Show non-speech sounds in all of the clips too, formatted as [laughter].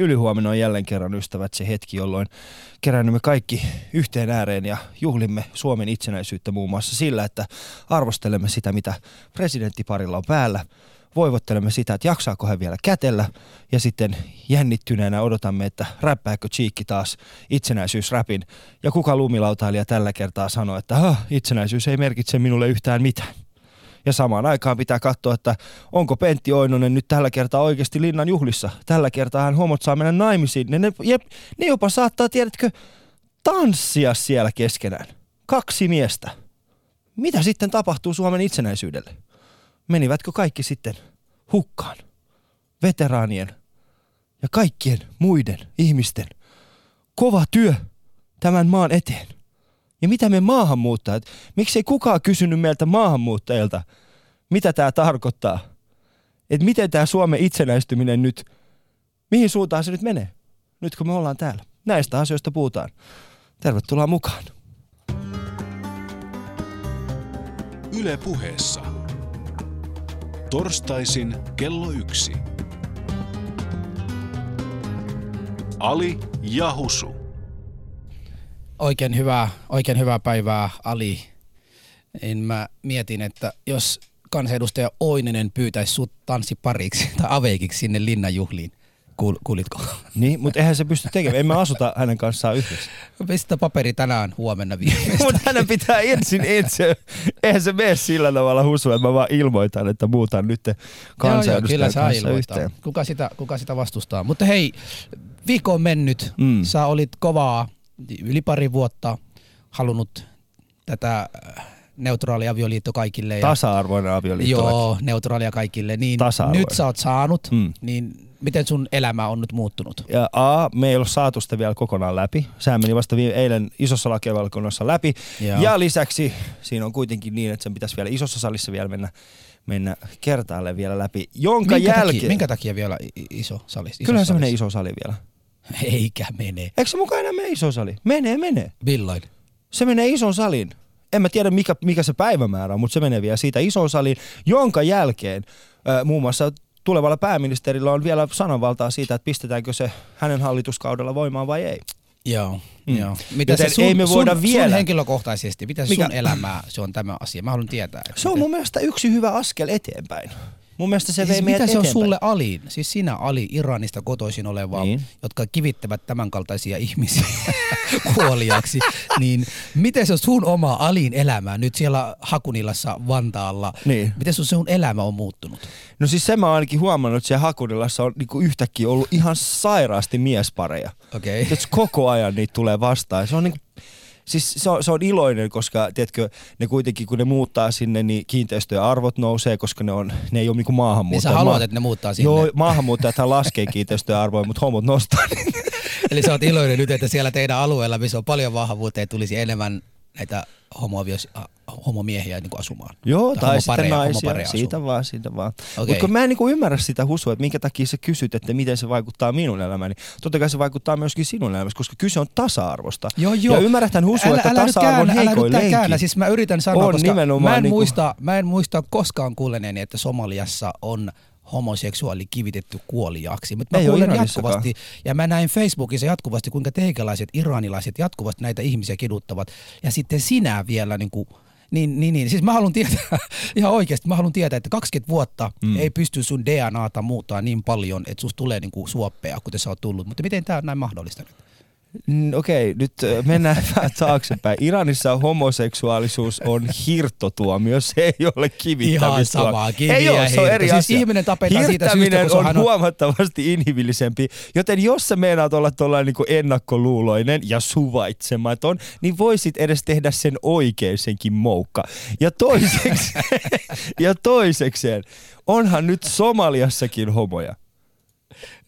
Ylihuomenna on jälleen kerran ystävät se hetki, jolloin kerännymme kaikki yhteen ääreen ja juhlimme Suomen itsenäisyyttä muun muassa sillä, että arvostelemme sitä, mitä presidenttiparilla on päällä. Voivottelemme sitä, että jaksaako hän vielä kätellä ja sitten jännittyneenä odotamme, että räppääkö Cheekki taas itsenäisyysräpin. Ja kuka lumilautailija tällä kertaa sanoi, että itsenäisyys ei merkitse minulle yhtään mitään. Ja samaan aikaan pitää katsoa, että onko Pentti Oinonen nyt tällä kertaa oikeasti linnan juhlissa. Tällä kertaa hän homot saa mennä naimisiin. Ne, ne, jep, ne jopa saattaa, tiedätkö, tanssia siellä keskenään. Kaksi miestä. Mitä sitten tapahtuu Suomen itsenäisyydelle? Menivätkö kaikki sitten hukkaan? Veteraanien ja kaikkien muiden ihmisten kova työ tämän maan eteen. Ja mitä me maahanmuuttajat, miksei kukaan kysynyt meiltä maahanmuuttajilta, mitä tämä tarkoittaa? Että miten tämä Suomen itsenäistyminen nyt, mihin suuntaan se nyt menee? Nyt kun me ollaan täällä. Näistä asioista puhutaan. Tervetuloa mukaan. Yle puheessa. Torstaisin kello yksi. Ali ja Husu. Oikein hyvää, oikein hyvää päivää Ali. En mä mietin, että jos kansanedustaja Oininen pyytäisi sut tanssipariksi tai aveikiksi sinne linnanjuhliin, Kuul, kuulitko? Niin, mutta eihän se pysty tekemään. Emme asuta hänen kanssaan yhdessä. Pistä paperi tänään huomenna viimeistä. mutta hänen pitää ensin itse. Eihän se mene sillä tavalla husua, että mä vaan ilmoitan, että muutan nyt kansanedustajan kanssa yhteen. Kuka sitä, kuka sitä vastustaa? Mutta hei, viikko on mennyt. Mm. Sä olit kovaa yli pari vuotta halunnut tätä äh, neutraali avioliitto kaikille. Ja, Tasa-arvoinen avioliitto. Joo, neutraalia kaikille. Niin nyt sä oot saanut, mm. niin miten sun elämä on nyt muuttunut? Ja A, me ei ole saatu sitä vielä kokonaan läpi. Sehän meni vasta viime, eilen isossa lakivalkunnassa läpi. Joo. Ja lisäksi siinä on kuitenkin niin, että sen pitäisi vielä isossa salissa vielä mennä mennä kertaalle vielä läpi, jonka minkä jälkeen... Takia, minkä takia vielä iso sali? Iso Kyllähän se menee iso sali vielä. [laughs] Eikä mene. Eikö se mukaan enää mene iso sali? Menee, menee. Milloin? Se menee ison salin. En mä tiedä mikä, mikä se päivämäärä on, mutta se menee vielä siitä ison salin, jonka jälkeen äh, muun muassa tulevalla pääministerillä on vielä sananvaltaa siitä, että pistetäänkö se hänen hallituskaudella voimaan vai ei. Joo, mm. joo. Mitä se sun, ei me voida sun, vielä... sun henkilökohtaisesti, mitä Mikä? sun elämää se on tämä asia? Mä haluan tietää. Se on mun mielestä yksi hyvä askel eteenpäin. Mun mielestä se siis vei Mitä se on sulle Ali, siis sinä Ali Iranista kotoisin oleva, niin. jotka kivittävät tämänkaltaisia ihmisiä [laughs] kuoliaksi, niin miten se on sun oma Alin elämä nyt siellä Hakunilassa Vantaalla? Niin. Miten sun, sun elämä on muuttunut? No siis se mä oon ainakin huomannut, että siellä Hakunilassa on niinku yhtäkkiä ollut ihan sairaasti miespareja. Okei. Okay. koko ajan niitä tulee vastaan. Se on niinku siis se on, se on iloinen, koska tiedätkö, ne kuitenkin kun ne muuttaa sinne, niin kiinteistöjen arvot nousee, koska ne, on, ne ei ole niinku maahanmuuttajia. Niin sä haluat, että ne muuttaa sinne. Joo, maahanmuuttajat laskee kiinteistöjen arvoja, mutta homot nostaa. [laughs] Eli sä oot iloinen nyt, että siellä teidän alueella, missä on paljon vahvuutta, tulisi enemmän näitä homoavios, homomiehiä niin kuin asumaan. Joo, tai, tai sitten naisia, siitä vaan, siitä vaan. Okay. Mutta kun mä en niin kuin ymmärrä sitä husua, että minkä takia sä kysyt, että miten se vaikuttaa minun elämäni. Totta kai se vaikuttaa myöskin sinun elämässä, koska kyse on tasa-arvosta. Joo, joo. Ja ymmärrät tämän husua, että tasa-arvo on heikoin. Käännä. Siis mä yritän sanoa, on koska mä en, niin kuin... muista, mä en muista koskaan kuuleneeni, että Somaliassa on homoseksuaali kivitetty kuoliaksi. Mutta mä kuulen jatkuvasti, ja mä näin Facebookissa jatkuvasti, kuinka teikalaiset, iranilaiset jatkuvasti näitä ihmisiä kiduttavat. Ja sitten sinä vielä niin kuin, niin, niin, niin. Siis mä haluan tietää, [laughs] ihan oikeasti, mä haluan tietää, että 20 vuotta mm. ei pysty sun DNAta muuttaa niin paljon, että susta tulee niin kuin suoppea, kuten sä oot tullut. Mutta miten tämä on näin mahdollista nyt? Okei, nyt mennään [laughs] vähän taaksepäin. Iranissa homoseksuaalisuus on hirttotuomio, se ei ole kivittämistä. Ihan sama, kivi ei ole, se on eri siis asia. ihminen tapetaan siitä syystä, on, on huomattavasti inhimillisempi, joten jos sä meinaat olla tuollainen niin ennakkoluuloinen ja suvaitsematon, niin voisit edes tehdä sen oikein senkin moukka. Ja toiseksi, [laughs] [laughs] ja toisekseen, onhan nyt Somaliassakin homoja.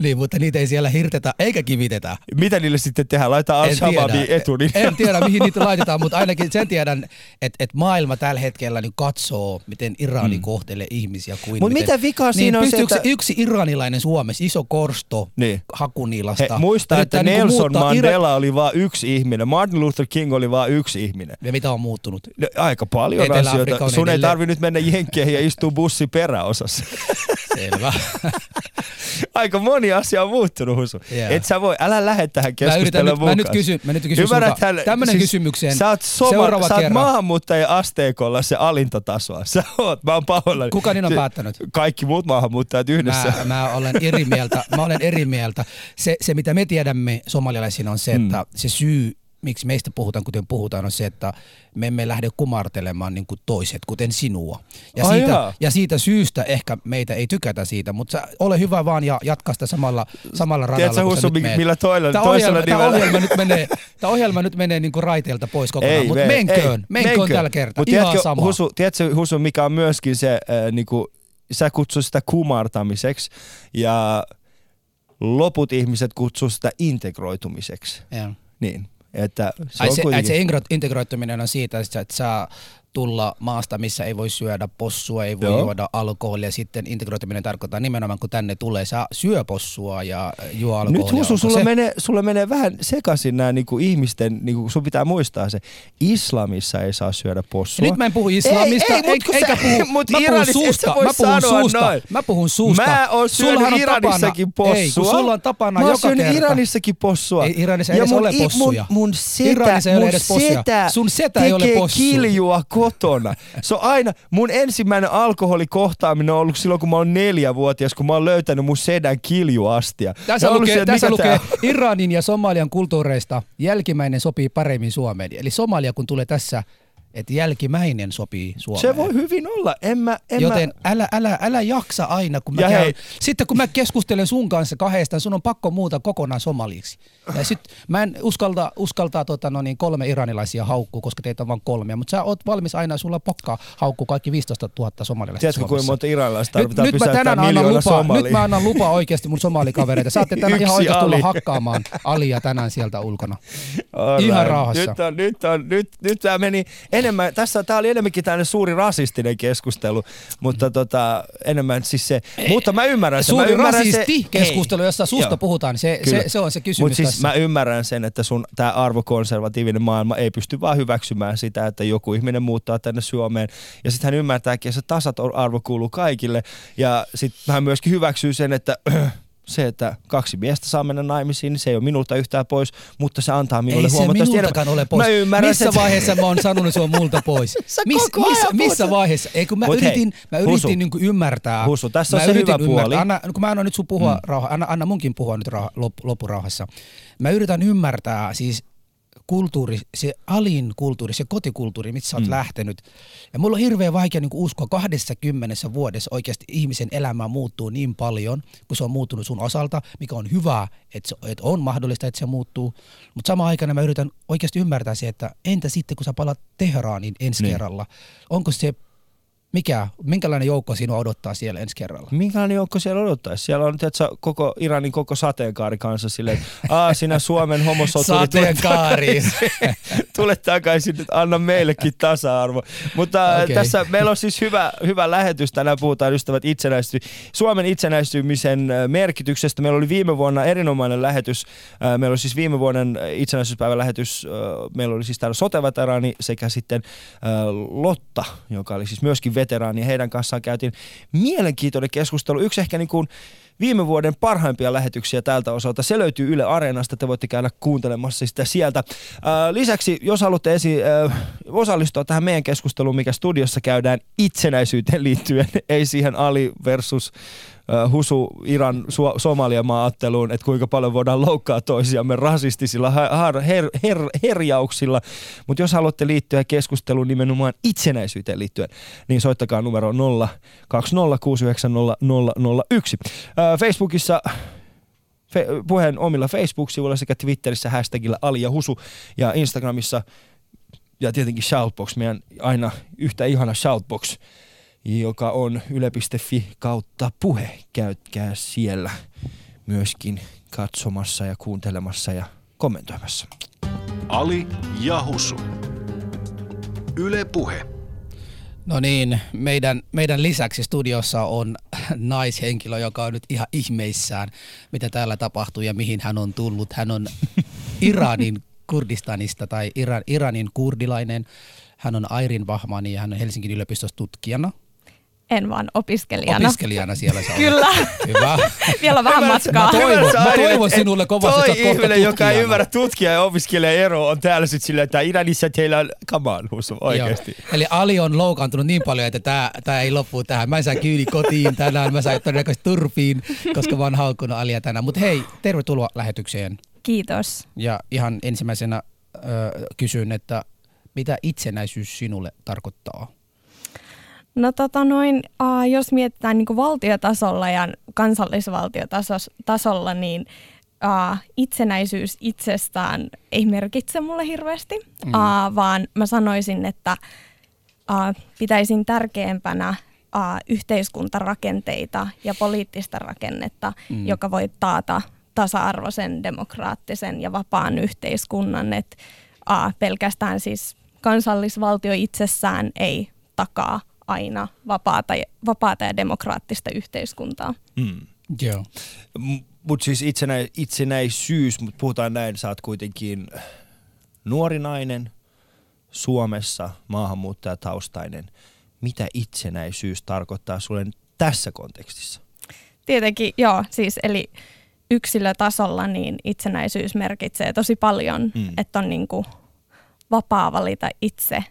Niin, mutta niitä ei siellä hirtetä eikä kivitetä. Mitä niille sitten tehdään? Laitetaan al shabaabin etu. Niin. En [laughs] tiedä, mihin niitä laitetaan, mutta ainakin sen tiedän, että, että maailma tällä hetkellä niin katsoo, miten Irani mm. kohtelee ihmisiä. Mutta mitä vika niin, siinä on se, että... yksi iranilainen Suomessa, iso korsto niin. Hakunilasta. He, muista, että niin Nelson Mandela Ira... oli vain yksi ihminen. Martin Luther King oli vain yksi ihminen. Ja mitä on muuttunut? No, aika paljon asioita. Sun ei tarvi nyt mennä jenkkeihin ja istua bussi peräosassa. [laughs] Selvä. [laughs] aika moni moni asia on muuttunut, Husu. Yeah. Et sä voi, älä lähde tähän keskusteluun mukaan. Mä nyt kysyn, mä nyt kysyn sulta tämmönen siis, kysymykseen. Sä oot, soma, Seuraava sä oot maahanmuuttajien asteikolla se alintotasoa. [laughs] Sä oot, mä oon pahoillani. Kuka niin on päättänyt? Kaikki muut maahanmuuttajat yhdessä. Mä, mä olen eri mieltä. Mä olen eri mieltä. Se, se mitä me tiedämme somalialaisina on se, että mm. se syy miksi meistä puhutaan, kuten puhutaan, on se, että me emme lähde kumartelemaan niin kuin toiset, kuten sinua. Ja, oh, siitä, ja siitä syystä ehkä meitä ei tykätä siitä, mutta ole hyvä vaan ja jatka sitä samalla, samalla radalla. Tiedätkö Hussu, millä toilla, tämä toisella ohjelma, tämä ohjelma nyt menee, tämä ohjelma nyt menee niin kuin raiteilta pois kokonaan, ei, mutta menköön, ei, menköön, menköön tällä kertaa, Mut ihan tiedätkö, sama. Husu, tiedätkö Husu, mikä on myöskin se, äh, niin kuin, sä kutsut sitä kumartamiseksi ja loput ihmiset kutsuu sitä integroitumiseksi. Yeah. Niin. Että se, Ai on se, kuitenkin... se integroituminen on siitä, että sä tulla maasta, missä ei voi syödä possua, ei voi Joo. juoda alkoholia. Sitten integroituminen tarkoittaa nimenomaan, kun tänne tulee, saa syö possua ja juo alkoholia. Nyt Husu, sulla, se... menee, sulla menee vähän sekaisin nämä niinku ihmisten, niinku, sun pitää muistaa se, islamissa ei saa syödä possua. Nyt mä en puhu islamista, ei, ei, ei, eikä puhu, mut mä puhun suusta, mä puhun suusta, noin. mä puhun suusta. Mä oon syönyt Iranissakin possua. Ei, kun sulla on tapana mä joka kerta. Iranissakin possua. Ei Iranissa ei edes ole possuja. Mun, mun setä, Iranissa ei ole edes possuja. Sun setä ei ole possua. kiljua kotona. Se on aina, mun ensimmäinen alkoholikohtaaminen on ollut silloin, kun mä oon neljävuotias, kun mä oon löytänyt mun sedän kiljuastia. Tässä lukee, se, tässä lukee Iranin ja Somalian kulttuureista jälkimmäinen sopii paremmin Suomeen. Eli Somalia kun tulee tässä että jälkimäinen sopii Suomeen. Se voi hyvin olla. En mä, en Joten mä... älä, älä, älä jaksa aina, kun mä käyn, hei. sitten kun mä keskustelen sun kanssa kahdesta, sun on pakko muuta kokonaan somaliksi. Ja sit mä en uskalta, uskaltaa tota, no niin, kolme iranilaisia haukkua, koska teitä on vain kolme, mutta sä oot valmis aina, sulla pokkaa haukkuu kaikki 15 000 somalilaista Tiedätkö, kuinka monta iranilaista tarvitaan nyt, nyt mä tänään annan lupa, Nyt mä annan lupa oikeasti mun somalikavereita. Saatte [laughs] tänään ihan oikeasti tulla hakkaamaan Alia tänään sieltä ulkona. Ihan rauhassa. Nyt, on, nyt, on, nyt, nyt tämä meni enemmän, tässä tämä oli enemmänkin tämmöinen suuri rasistinen keskustelu, mutta tota, enemmän siis se, mutta mä ymmärrän sen. Suuri rasisti-keskustelu, jossa susta Joo. puhutaan, se, se, se, on se kysymys Mutta siis mä ymmärrän sen, että sun tämä arvokonservatiivinen maailma ei pysty vaan hyväksymään sitä, että joku ihminen muuttaa tänne Suomeen. Ja sitten hän ymmärtääkin, että se tasat arvo kuuluu kaikille. Ja sitten hän myöskin hyväksyy sen, että [clears throat] se, että kaksi miestä saa mennä naimisiin, niin se ei ole minulta yhtään pois, mutta se antaa minulle ei huomattavasti enemmän. ole pois. Mä ymmärrän, missä että... vaiheessa mä oon sanonut, se on multa pois? [laughs] Miss, missä, missä vaiheessa? Ei, kun mä Mut yritin, hei, mä yritin husu, niin kuin ymmärtää. Husu, tässä on se hyvä puoli. Anna, kun mä annan nyt sun puhua mm. rauha, anna, anna munkin puhua nyt rauha, lop, lopurauhassa. Mä yritän ymmärtää siis kulttuuri, se alin kulttuuri, se kotikulttuuri, mistä sä oot mm. lähtenyt. Ja mulla on hirveän vaikea niin uskoa 20 vuodessa oikeasti ihmisen elämä muuttuu niin paljon, kun se on muuttunut sun osalta, mikä on hyvä, että, se, että on mahdollista, että se muuttuu. Mutta sama aikana mä yritän oikeasti ymmärtää se, että entä sitten kun sä palaat Teheraniin ensi niin. kerralla, onko se mikä, minkälainen joukko sinua odottaa siellä ensi kerralla? Minkälainen joukko siellä odottaa? Siellä on tiedätkö, koko Iranin koko sateenkaari kanssa silleen, että Aa, sinä Suomen homosoturi. Sateenkaari. [laughs] Tule takaisin, nyt anna meillekin tasa-arvo. Mutta okay. tässä meillä on siis hyvä, hyvä lähetys. Tänään puhutaan ystävät itsenäisty, Suomen itsenäistymisen merkityksestä. Meillä oli viime vuonna erinomainen lähetys. Meillä oli siis viime vuoden itsenäisyyspäivän lähetys. Meillä oli siis täällä soteveteraani sekä sitten Lotta, joka oli siis myöskin veteraani. Heidän kanssaan käytiin mielenkiintoinen keskustelu. Yksi ehkä niin kuin viime vuoden parhaimpia lähetyksiä tältä osalta. Se löytyy Yle Areenasta, te voitte käydä kuuntelemassa sitä sieltä. lisäksi, jos haluatte esi- osallistua tähän meidän keskusteluun, mikä studiossa käydään itsenäisyyteen liittyen, [laughs] ei siihen Ali versus Husu Iran Su- Somalian maatteluun, että kuinka paljon voidaan loukkaa toisiamme rasistisilla har- her- her- herjauksilla. Mutta jos haluatte liittyä keskusteluun nimenomaan itsenäisyyteen liittyen, niin soittakaa numero 02069001. Facebookissa puheen omilla Facebook-sivuilla sekä Twitterissä hashtagillä Ali ja Husu ja Instagramissa ja tietenkin Shoutbox, meidän aina yhtä ihana Shoutbox joka on yle.fi kautta puhe. Käytkää siellä myöskin katsomassa ja kuuntelemassa ja kommentoimassa. Ali Jahusu. Yle Puhe. No niin, meidän, meidän lisäksi studiossa on naishenkilö, joka on nyt ihan ihmeissään, mitä täällä tapahtuu ja mihin hän on tullut. Hän on [laughs] Iranin Kurdistanista tai Iran, Iranin kurdilainen. Hän on Airin Vahmani ja hän on Helsingin yliopistossa tutkijana En vaan opiskelijana. Opiskelijana siellä sä Kyllä. Hyvä. Vielä vähän matkaa. Mä toivon, mä toivon sinulle kovasti, että ihminen, joka ei ymmärrä tutkija ja opiskelija ero, on täällä sitten silleen, että Iranissa teillä on, on, Husu, oikeasti. Joo. Eli Ali on loukantunut niin paljon, että tää, tää ei loppu tähän. Mä sain kyyni kotiin tänään, mä sain todennäköisesti turpiin, koska mä oon haukkunut Alia tänään. Mutta hei, tervetuloa lähetykseen. Kiitos. Ja ihan ensimmäisenä äh, kysyn, että mitä itsenäisyys sinulle tarkoittaa? No tota noin, uh, jos mietitään niin valtiotasolla ja kansallisvaltiotasolla, niin uh, itsenäisyys itsestään ei merkitse mulle hirveästi, mm. uh, vaan mä sanoisin, että uh, pitäisin tärkeämpänä uh, yhteiskuntarakenteita ja poliittista rakennetta, mm. joka voi taata tasa-arvoisen, demokraattisen ja vapaan yhteiskunnan, että uh, pelkästään siis kansallisvaltio itsessään ei takaa aina vapaata, vapaata ja demokraattista yhteiskuntaa. Mm. Joo. Mutta siis itsenä, itsenäisyys, mutta puhutaan näin, sä oot kuitenkin nuori nainen Suomessa, maahanmuuttajataustainen. Mitä itsenäisyys tarkoittaa sulle tässä kontekstissa? Tietenkin, joo, siis eli yksilötasolla niin itsenäisyys merkitsee tosi paljon, mm. että on niin kuin vapaa valita itse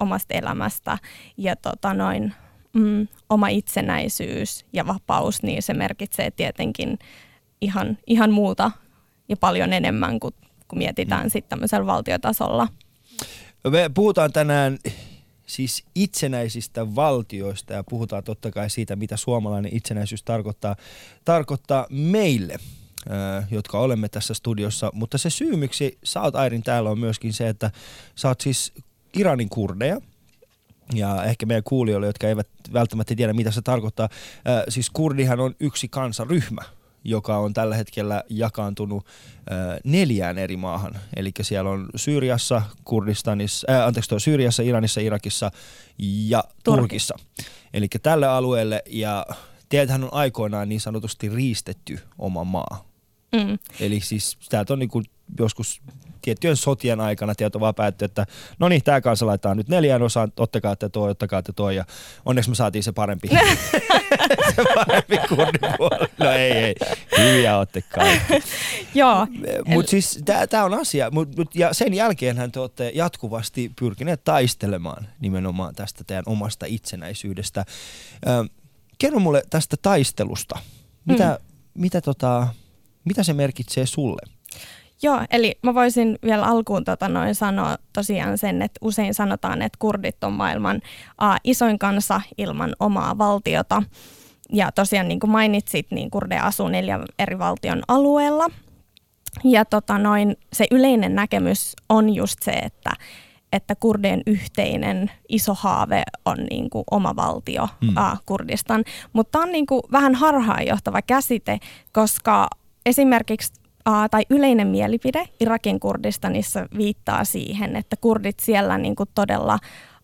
omasta elämästä ja tota noin, mm, oma itsenäisyys ja vapaus, niin se merkitsee tietenkin ihan, ihan muuta ja paljon enemmän kuin kun mietitään mm. sitten tämmöisellä valtiotasolla. Me puhutaan tänään siis itsenäisistä valtioista ja puhutaan totta kai siitä, mitä suomalainen itsenäisyys tarkoittaa, tarkoittaa meille – jotka olemme tässä studiossa. Mutta se syy, miksi sä oot Airin täällä on myöskin se, että sä oot siis Iranin kurdeja. Ja ehkä meidän kuulijoille, jotka eivät välttämättä tiedä, mitä se tarkoittaa. siis kurdihan on yksi kansaryhmä, joka on tällä hetkellä jakaantunut neljään eri maahan. Eli siellä on Syyriassa, Kurdistanissa, äh, anteeksi, Syyriassa, Iranissa, Irakissa ja Turkissa. Eli tälle alueelle ja teiltähän on aikoinaan niin sanotusti riistetty oma maa. Mm. Eli siis täältä on niin kuin joskus tiettyjen sotien aikana tieto vaan päätty, että no niin, tämä kanssa laitetaan nyt neljään osaan, ottakaa te toi, ottakaa te toi, ja onneksi me saatiin se parempi, [laughs] se parempi kurdipuoli. No ei, ei, hyviä olette kaikki. Joo. Mutta siis tämä on asia, mut, mut, ja sen jälkeenhän te olette jatkuvasti pyrkineet taistelemaan nimenomaan tästä teidän omasta itsenäisyydestä. Ö, kerro mulle tästä taistelusta. Mitä, mm. mitä tota, mitä se merkitsee sulle? Joo, eli mä voisin vielä alkuun tota noin sanoa tosiaan sen, että usein sanotaan, että kurdit on maailman a, isoin kansa ilman omaa valtiota. Ja tosiaan niin kuin mainitsit, niin kurdeja asuu neljän eri valtion alueella. Ja tota noin, se yleinen näkemys on just se, että, että kurdien yhteinen iso haave on niin kuin oma valtio, hmm. a, Kurdistan. Mutta tämä on niin kuin vähän harhaanjohtava käsite, koska esimerkiksi tai yleinen mielipide Irakin Kurdistanissa viittaa siihen, että kurdit siellä niin kuin todella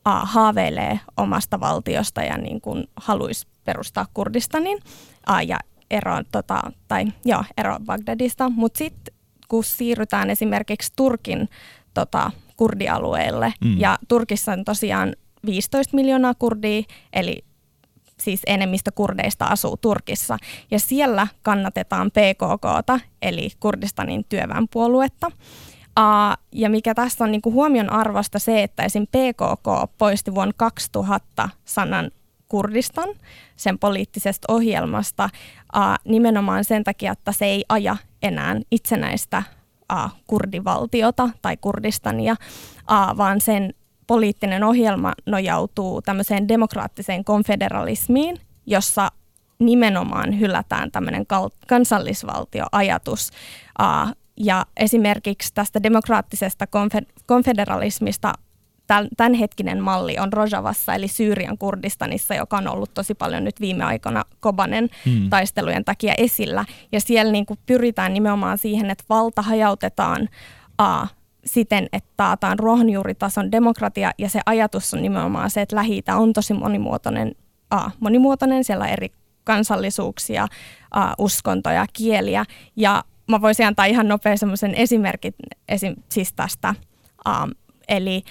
haaveilee omasta valtiosta ja niin kuin haluaisi perustaa Kurdistanin ja ero, tota, tai, joo, ero Bagdadista. Mutta sitten kun siirrytään esimerkiksi Turkin tota, kurdialueelle, mm. ja Turkissa on tosiaan 15 miljoonaa kurdia, eli siis enemmistö kurdeista asuu Turkissa. Ja siellä kannatetaan PKKta, eli Kurdistanin työväenpuoluetta. Uh, ja mikä tässä on niinku huomion arvosta se, että esim. PKK poisti vuonna 2000 sanan Kurdistan sen poliittisesta ohjelmasta uh, nimenomaan sen takia, että se ei aja enää itsenäistä uh, kurdivaltiota tai Kurdistania, uh, vaan sen poliittinen ohjelma nojautuu tämmöiseen demokraattiseen konfederalismiin, jossa nimenomaan hylätään tämmöinen kansallisvaltioajatus. Ja esimerkiksi tästä demokraattisesta konfederalismista tämänhetkinen malli on Rojavassa eli Syyrian Kurdistanissa, joka on ollut tosi paljon nyt viime aikoina Kobanen hmm. taistelujen takia esillä. Ja siellä niin kuin pyritään nimenomaan siihen, että valta hajautetaan siten, että taataan ruohonjuuritason demokratia ja se ajatus on nimenomaan se, että lähi on tosi monimuotoinen, a, monimuotoinen, siellä on eri kansallisuuksia, a, uskontoja, kieliä ja mä voisin antaa ihan nopea semmoisen esimerkin esim, siis tästä. A, eli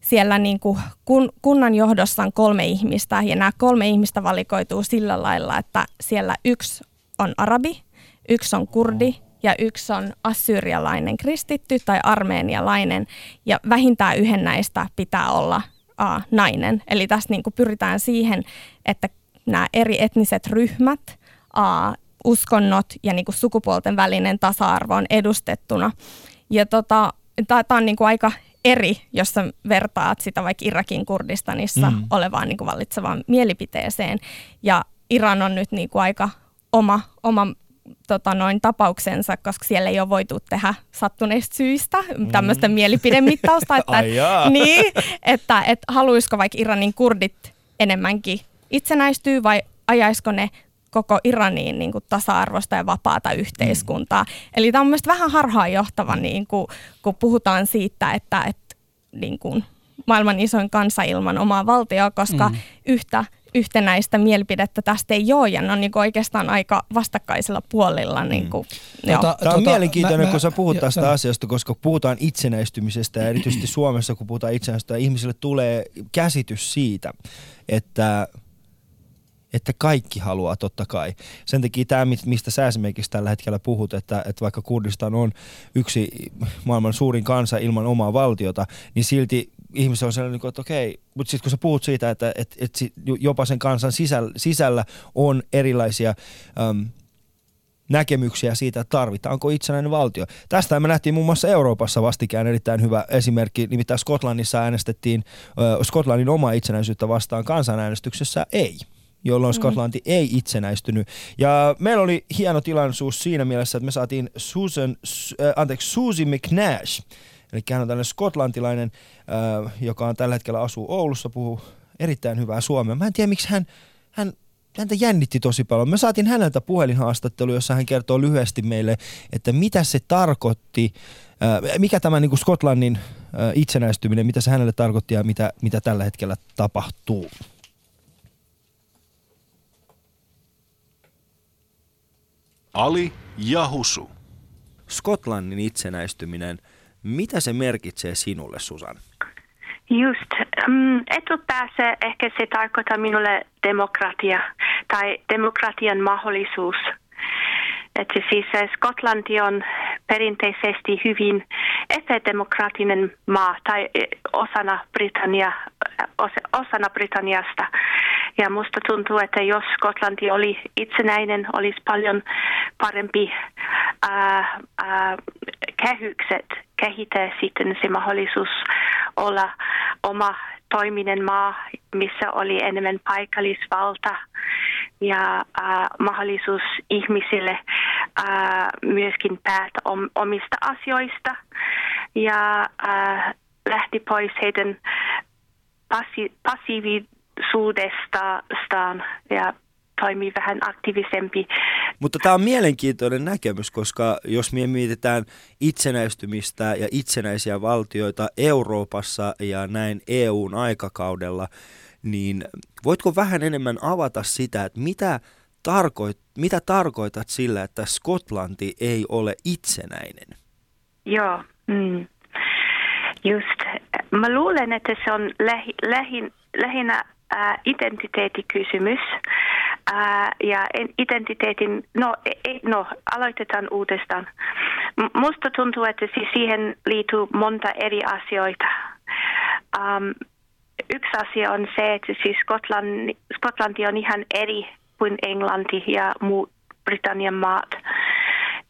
siellä niin kuin kun, kunnan johdossa on kolme ihmistä ja nämä kolme ihmistä valikoituu sillä lailla, että siellä yksi on arabi, yksi on kurdi ja yksi on assyrialainen kristitty tai armeenialainen ja vähintään yhden näistä pitää olla uh, nainen. Eli tässä niin kuin pyritään siihen, että nämä eri etniset ryhmät, uh, uskonnot ja niin kuin sukupuolten välinen tasa-arvo on edustettuna. Ja tota, tämä on niin kuin aika eri, jos sä vertaat sitä vaikka Irakin Kurdistanissa mm. olevaan niin kuin vallitsevaan mielipiteeseen. Ja Iran on nyt niin kuin aika oma, oma tota noin, tapauksensa, koska siellä ei ole voitu tehdä sattuneista syistä mm. tämmöistä mielipidemittausta, [laughs] että, niin, että, että haluaisiko vaikka Iranin kurdit enemmänkin itsenäistyy vai ajaisiko ne koko Iraniin niin kuin tasa-arvosta ja vapaata yhteiskuntaa. Mm. Eli tämä on myös vähän harhaanjohtava, niin kuin, kun puhutaan siitä, että, että niin kuin, maailman isoin kansa ilman omaa valtioa, koska mm. yhtä yhtenäistä mielipidettä tästä ei ole, ja ne on niin oikeastaan aika vastakkaisilla puolilla. Niin kuin, mm. tota, Tämä on tota, mielenkiintoinen, mä, kun sä puhut tästä jo, asiasta, koska puhutaan itsenäistymisestä, ja [clears throat] erityisesti Suomessa, kun puhutaan itsenäistymisestä, ihmisille tulee käsitys siitä, että että kaikki haluaa totta kai. Sen takia tämä, mistä sä esimerkiksi tällä hetkellä puhut, että, että vaikka Kurdistan on yksi maailman suurin kansa ilman omaa valtiota, niin silti ihmiset on sellainen, että okei, mutta sitten kun sä puhut siitä, että, että, että jopa sen kansan sisällä, sisällä on erilaisia äm, näkemyksiä siitä, että tarvitaanko itsenäinen valtio. Tästä me nähtiin muun muassa Euroopassa vastikään erittäin hyvä esimerkki, nimittäin Skotlannissa äänestettiin äh, Skotlannin omaa itsenäisyyttä vastaan kansanäänestyksessä ei jolloin mm. Skotlanti mm. ei itsenäistynyt. Ja meillä oli hieno tilaisuus siinä mielessä, että me saatiin Susan, äh, anteeksi, Susie McNash, eli hän on tällainen skotlantilainen, äh, joka on tällä hetkellä asuu Oulussa, puhuu erittäin hyvää suomea. Mä en tiedä, miksi hän, hän häntä jännitti tosi paljon. Me saatiin häneltä puhelinhaastattelu, jossa hän kertoo lyhyesti meille, että mitä se tarkoitti, äh, mikä tämä niin kuin Skotlannin äh, itsenäistyminen, mitä se hänelle tarkoitti ja mitä, mitä tällä hetkellä tapahtuu. Ali ja Husu. Skotlannin itsenäistyminen, mitä se merkitsee sinulle, Susan? Just. Um, etupäässä ehkä se tarkoittaa minulle demokratia tai demokratian mahdollisuus. Että siis Skotlanti on perinteisesti hyvin epädemokraattinen maa tai osana, Britannia, osana Britanniasta. Ja musta tuntuu, että jos Skotlanti oli itsenäinen, olisi paljon parempi ää, ää, kehykset kehittää sitten se mahdollisuus olla oma toiminen maa, missä oli enemmän paikallisvalta ja äh, mahdollisuus ihmisille äh, myöskin päätä om, omista asioista. Ja äh, lähti pois heidän passi, passiivisuudestaan ja toimii vähän aktiivisempi. Mutta tämä on mielenkiintoinen näkemys, koska jos me mietitään itsenäistymistä ja itsenäisiä valtioita Euroopassa ja näin EUn aikakaudella, niin voitko vähän enemmän avata sitä, että mitä, tarkoit, mitä tarkoitat sillä, että Skotlanti ei ole itsenäinen? Joo, mm. just. Mä luulen, että se on lähi, lähin, lähinnä äh, identiteettikysymys. Äh, ja identiteetin, no, e, e, no aloitetaan uudestaan. Musta tuntuu, että siihen liittyy monta eri asioita. Um, yksi asia on se, että siis Skotlanti, Skotlanti on ihan eri kuin Englanti ja muut Britannian maat.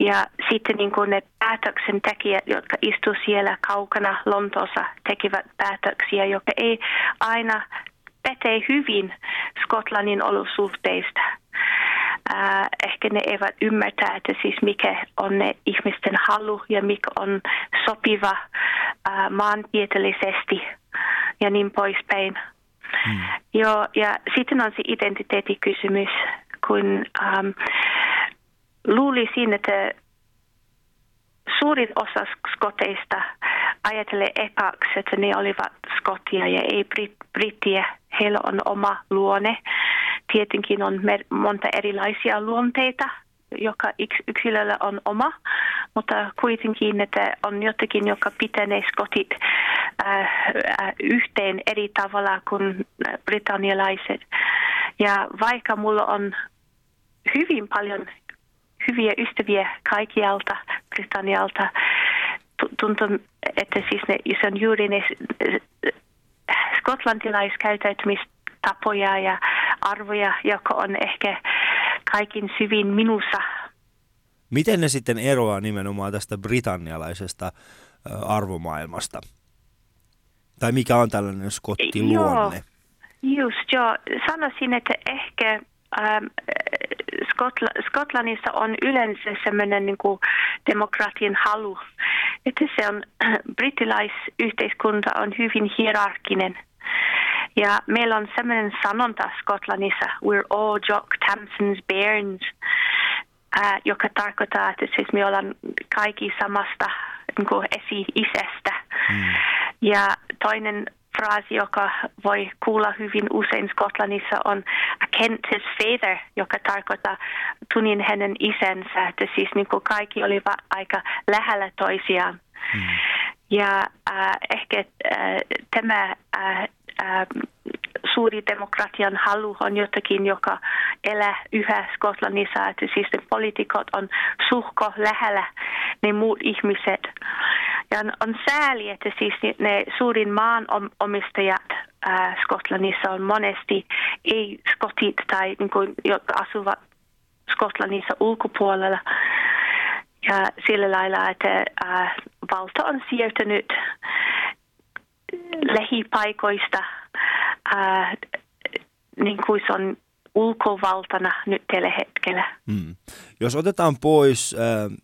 Ja sitten niin kuin ne päätöksentekijät, jotka istuvat siellä kaukana Lontoossa, tekevät päätöksiä, jotka ei aina pätee hyvin Skotlannin olosuhteista. Äh, ehkä ne eivät ymmärtää, että siis mikä on ne ihmisten halu ja mikä on sopiva äh, maantieteellisesti ja niin poispäin. Hmm. Joo, ja sitten on se identiteettikysymys, kun ähm, luulisin, että suurin osa skoteista ajattelee ekaksi, että ne olivat skottia ja ei brit- brittiä. Heillä on oma luonne. Tietenkin on mer- monta erilaisia luonteita joka yksilöllä on oma, mutta kuitenkin, että on jotakin, joka pitänee skotit äh, yhteen eri tavalla kuin britannialaiset. Ja vaikka mulla on hyvin paljon hyviä ystäviä kaikkialta Britannialta, tuntuu, että siis ne, se on juuri ne skotlantilaiskäyttäytymistapoja ja arvoja, joka on ehkä kaikin syvin minussa. Miten ne sitten eroaa nimenomaan tästä britannialaisesta arvomaailmasta? Tai mikä on tällainen skottiluonne? Joo, just joo. Sanoisin, että ehkä Skotla- Skotlannissa on yleensä sellainen niin kuin demokratian halu, että se on, brittilaisyhteiskunta on hyvin hierarkinen. Ja meillä on sellainen sanonta Skotlannissa, we're all Jock Tamson's bairns, ää, joka tarkoittaa, että siis me ollaan kaikki samasta niin esi-isestä. Mm. Ja toinen fraasi, joka voi kuulla hyvin usein Skotlannissa on I kent his father, joka tarkoittaa tunin hänen isänsä, että siis niin kuin kaikki olivat aika lähellä toisiaan. Mm. Ja äh, ehkä äh, tämä äh, äh, suuri demokratian halu on jotakin, joka elää yhä Skotlannissa, että siis ne poliitikot on suhko lähellä ne muut ihmiset. Ja on, sääli, että siis ne suurin maanomistajat äh, Skotlannissa on monesti ei-skotit tai niin kuin, jotka asuvat Skotlannissa ulkopuolella. Ja sillä lailla, että äh, valta on siirtynyt lähipaikoista äh, niin kuin se on ulkovaltana nyt tällä hetkellä. Hmm. Jos otetaan pois äh,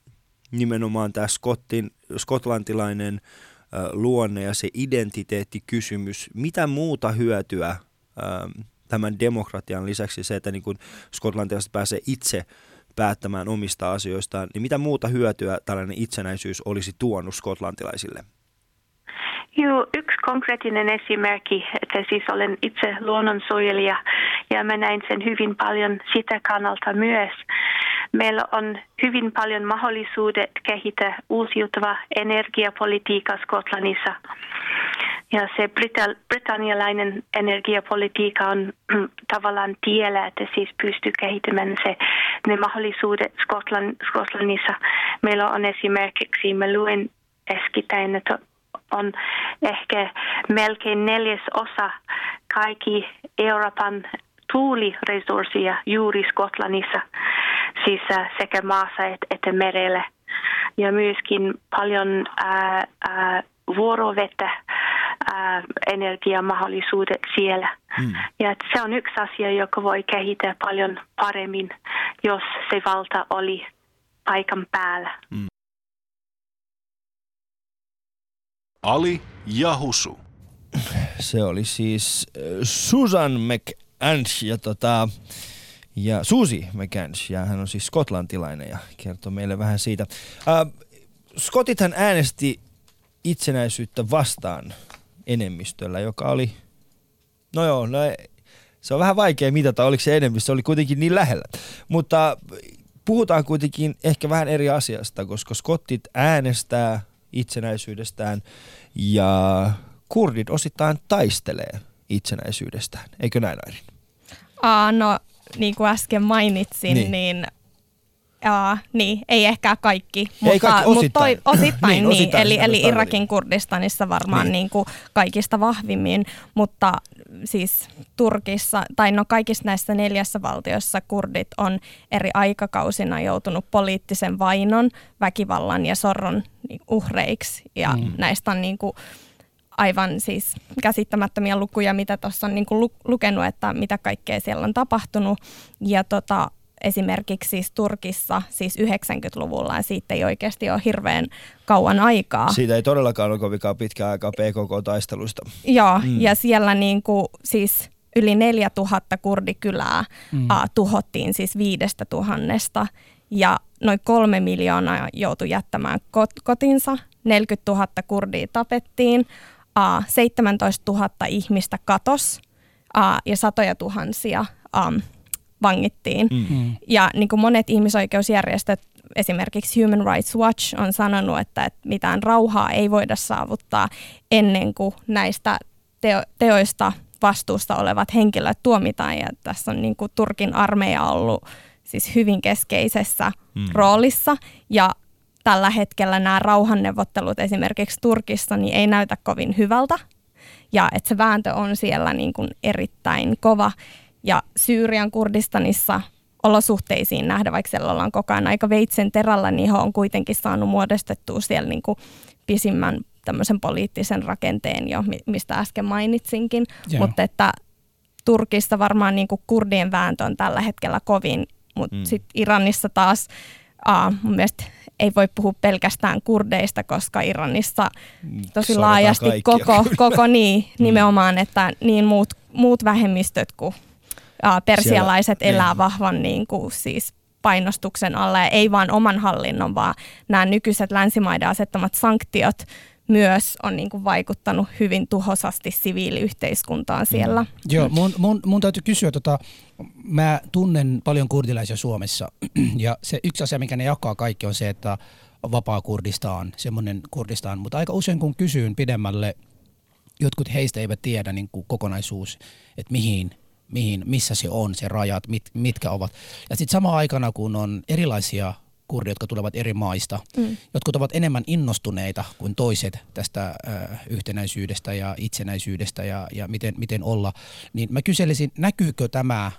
nimenomaan tämä skottin, skotlantilainen äh, luonne ja se identiteettikysymys, mitä muuta hyötyä äh, tämän demokratian lisäksi se, että niin skotlantilaiset pääsee itse päättämään omista asioistaan, niin mitä muuta hyötyä tällainen itsenäisyys olisi tuonut skotlantilaisille? Joo, yksi konkreettinen esimerkki, että siis olen itse luonnonsuojelija ja mä näin sen hyvin paljon sitä kannalta myös. Meillä on hyvin paljon mahdollisuudet kehittää uusiutuva energiapolitiikka Skotlannissa. Ja se brita- britannialainen energiapolitiikka on [clears throat] tavallaan tiellä, että siis pystyy kehittämään se, ne mahdollisuudet Skotlan, Skotlannissa. Meillä on esimerkiksi, mä luen äskettäin, että on ehkä melkein neljäs osa kaikki Euroopan tuuliresursseja juuri Skotlannissa, siis sekä maassa että merellä. Ja myöskin paljon ää, ää, vuorovettä ää, energiamahdollisuudet siellä. Mm. Ja se on yksi asia, joka voi kehittää paljon paremmin, jos se valta oli paikan päällä. Mm. Ali ja Husu. Se oli siis äh, Susan McAnsh ja, tota, ja Susi McAnsh, ja hän on siis skotlantilainen ja kertoo meille vähän siitä. Äh, Skotithan äänesti itsenäisyyttä vastaan enemmistöllä, joka oli, no joo, no se on vähän vaikea mitata, oliko se enemmistö, se oli kuitenkin niin lähellä. Mutta puhutaan kuitenkin ehkä vähän eri asiasta, koska skottit äänestää itsenäisyydestään ja kurdit osittain taistelee itsenäisyydestään. Eikö näin Airin? Aa, no niin kuin äsken mainitsin, niin, niin Jaa, niin, ei ehkä kaikki, mutta, ei kaikki, osittain. mutta toi, osittain, niin, niin. Osittain eli, eli Irakin Kurdistanissa varmaan niin. Niin kuin kaikista vahvimmin, mutta siis Turkissa, tai no kaikissa näissä neljässä valtiossa kurdit on eri aikakausina joutunut poliittisen vainon, väkivallan ja sorron niin, uhreiksi, ja mm. näistä on niin kuin, aivan siis käsittämättömiä lukuja, mitä tuossa on niin kuin lukenut, että mitä kaikkea siellä on tapahtunut. Ja tota, esimerkiksi siis Turkissa siis 90-luvulla ja siitä ei oikeasti ole hirveän kauan aikaa. Siitä ei todellakaan ole kovinkaan pitkä aikaa PKK-taistelusta. Joo, mm. ja siellä niin kuin, siis yli 4000 kurdikylää mm. uh, tuhottiin siis viidestä tuhannesta ja noin kolme miljoonaa joutui jättämään kot- kotinsa, 40 000 kurdia tapettiin, uh, 17 000 ihmistä katos uh, ja satoja tuhansia um, vangittiin. Mm. Ja niin kuin monet ihmisoikeusjärjestöt, esimerkiksi Human Rights Watch on sanonut, että, että mitään rauhaa ei voida saavuttaa ennen kuin näistä teo- teoista vastuusta olevat henkilöt tuomitaan. Ja tässä on niin kuin Turkin armeija ollut siis hyvin keskeisessä mm. roolissa. Ja tällä hetkellä nämä rauhanneuvottelut esimerkiksi Turkissa niin ei näytä kovin hyvältä. Ja että se vääntö on siellä niin kuin erittäin kova. Ja Syyrian Kurdistanissa olosuhteisiin nähdä, vaikka siellä ollaan koko ajan aika veitsen terällä, niin he on kuitenkin saanut muodostettua siellä niin kuin pisimmän tämmöisen poliittisen rakenteen jo, mistä äsken mainitsinkin. Yeah. Mutta että Turkissa varmaan niin kuin kurdien vääntö on tällä hetkellä kovin, mutta mm. sitten Iranissa taas uh, mun mielestä ei voi puhua pelkästään kurdeista, koska Iranissa mm, tosi Sodataan laajasti koko, koko [laughs] niin, mm. nimenomaan, että niin muut, muut vähemmistöt kuin persialaiset Siellä, elää niin. vahvan niin kuin, siis painostuksen alla ja ei vain oman hallinnon, vaan nämä nykyiset länsimaiden asettamat sanktiot myös on niin kuin vaikuttanut hyvin tuhosasti siviiliyhteiskuntaan siellä. Mm. Joo, mun, mun, mun täytyy kysyä, tota, mä tunnen paljon kurdilaisia Suomessa [clears throat] ja se yksi asia, mikä ne jakaa kaikki on se, että vapaa Kurdistaan, semmoinen Kurdistaan, mutta aika usein kun kysyn pidemmälle, jotkut heistä eivät tiedä niin kuin kokonaisuus, että mihin mihin, missä se on, se rajat, mit, mitkä ovat. Ja sitten sama aikana, kun on erilaisia kurdeja, jotka tulevat eri maista. Mm. Jotkut ovat enemmän innostuneita kuin toiset tästä äh, yhtenäisyydestä ja itsenäisyydestä ja, ja miten, miten olla. Niin mä kyselisin, näkyykö tämä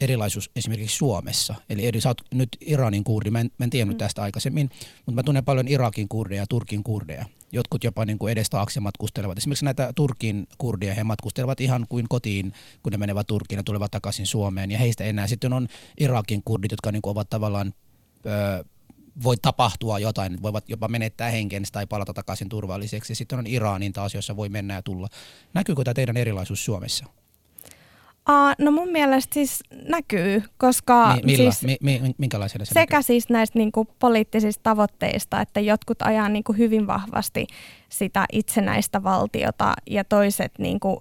erilaisuus esimerkiksi Suomessa. Eli eri, sä oot nyt Iranin kurdi, mä en, mä en tiennyt mm. tästä aikaisemmin, mutta mä tunnen paljon Irakin kurdeja ja Turkin kurdeja. Jotkut jopa niin kuin taakse matkustelevat. Esimerkiksi näitä Turkin kurdia, he matkustelevat ihan kuin kotiin, kun ne menevät Turkiin ja tulevat takaisin Suomeen. Ja heistä enää sitten on Irakin kurdit, jotka niin kuin ovat tavallaan voi tapahtua jotain, voivat jopa menettää henkensä tai palata takaisin turvalliseksi. Sitten on Iranin taas, jossa voi mennä ja tulla. Näkyykö tämä teidän erilaisuus Suomessa? Uh, no mun mielestä siis näkyy, koska mi- milla? siis mi- mi- minkälaisena se sekä näkyy? siis näistä niinku poliittisista tavoitteista, että jotkut ajaa niinku hyvin vahvasti sitä itsenäistä valtiota ja toiset, niinku,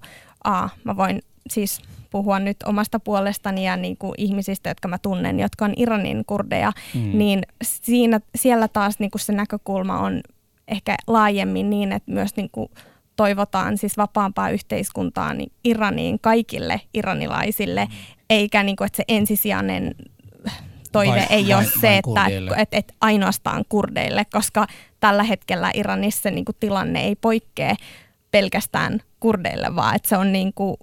uh, mä voin siis puhua nyt omasta puolestani ja niin kuin ihmisistä, jotka mä tunnen, jotka on Iranin kurdeja, mm. niin siinä, siellä taas niin kuin se näkökulma on ehkä laajemmin niin, että myös niin kuin toivotaan siis vapaampaa yhteiskuntaa niin Iraniin kaikille iranilaisille, mm. eikä niin kuin, että se ensisijainen toive vai, ei vai, ole se, että, että, että ainoastaan kurdeille, koska tällä hetkellä Iranissa niin kuin tilanne ei poikkea pelkästään kurdeille, vaan että se on niin kuin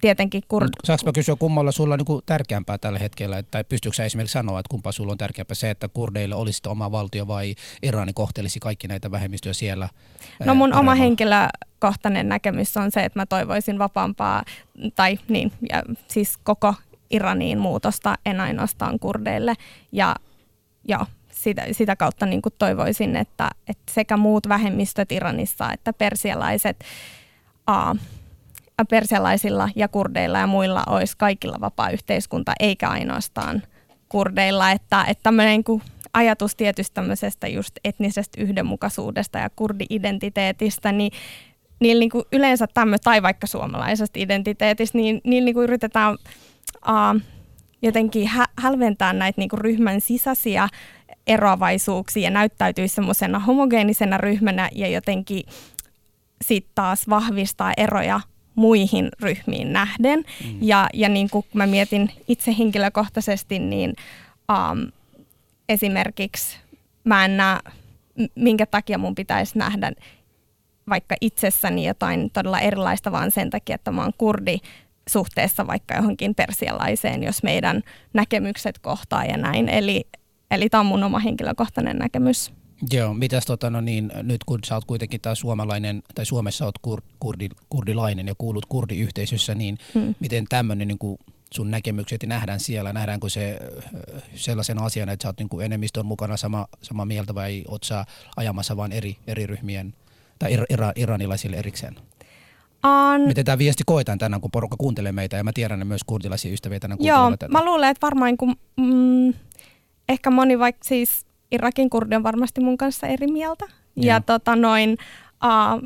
tietenkin... Kur... Saanko mä kysyä, kummalla sulla on niin tärkeämpää tällä hetkellä, tai pystyykö sä esimerkiksi sanoa, että kumpaa sulla on tärkeämpää? Se, että kurdeille olisi oma valtio vai Irani kohtelisi kaikki näitä vähemmistöjä siellä? No mun ää, oma henkilökohtainen näkemys on se, että mä toivoisin vapaampaa, tai niin, ja siis koko Iraniin muutosta, en ainoastaan kurdeille, ja joo, sitä, sitä kautta niin kuin toivoisin, että, että sekä muut vähemmistöt Iranissa että persialaiset, aa, persialaisilla ja kurdeilla ja muilla olisi kaikilla vapaa yhteiskunta, eikä ainoastaan kurdeilla. Että, että tämmöinen niin ajatus tietysti tämmöisestä just etnisestä yhdenmukaisuudesta ja kurdi-identiteetistä, niin niillä niin yleensä tämmöinen, tai vaikka suomalaisesta identiteetistä, niin niillä niin yritetään uh, jotenkin hä- hälventää näitä niin ryhmän sisäisiä eroavaisuuksia ja näyttäytyy semmoisena homogeenisena ryhmänä ja jotenkin sitten taas vahvistaa eroja muihin ryhmiin nähden. Mm. Ja, ja niin kuin mä mietin itse henkilökohtaisesti, niin um, esimerkiksi mä en näe, minkä takia mun pitäisi nähdä vaikka itsessäni jotain todella erilaista, vaan sen takia, että mä oon kurdi suhteessa vaikka johonkin persialaiseen, jos meidän näkemykset kohtaa ja näin. Eli, eli tämä on mun oma henkilökohtainen näkemys. Joo, mitäs tota, no niin, nyt kun sä oot kuitenkin taas suomalainen, tai Suomessa oot kur, kurdi, kurdilainen ja kuulut kurdiyhteisössä, niin hmm. miten tämmöinen niin kuin sun näkemykset nähdään siellä? Nähdäänkö se sellaisen asian, että sä oot niin kuin enemmistön mukana sama, sama mieltä vai oot sä ajamassa vain eri, eri ryhmien tai ir, ir, iranilaisille erikseen? On... Miten tämä viesti koetaan tänään, kun porukka kuuntelee meitä ja mä tiedän myös kurdilaisia ystäviä tänään Joo, tätä. mä luulen, että varmaan kun, mm, ehkä moni vaikka siis Irakin kurdi on varmasti mun kanssa eri mieltä. Ja, ja tota noin, Uh,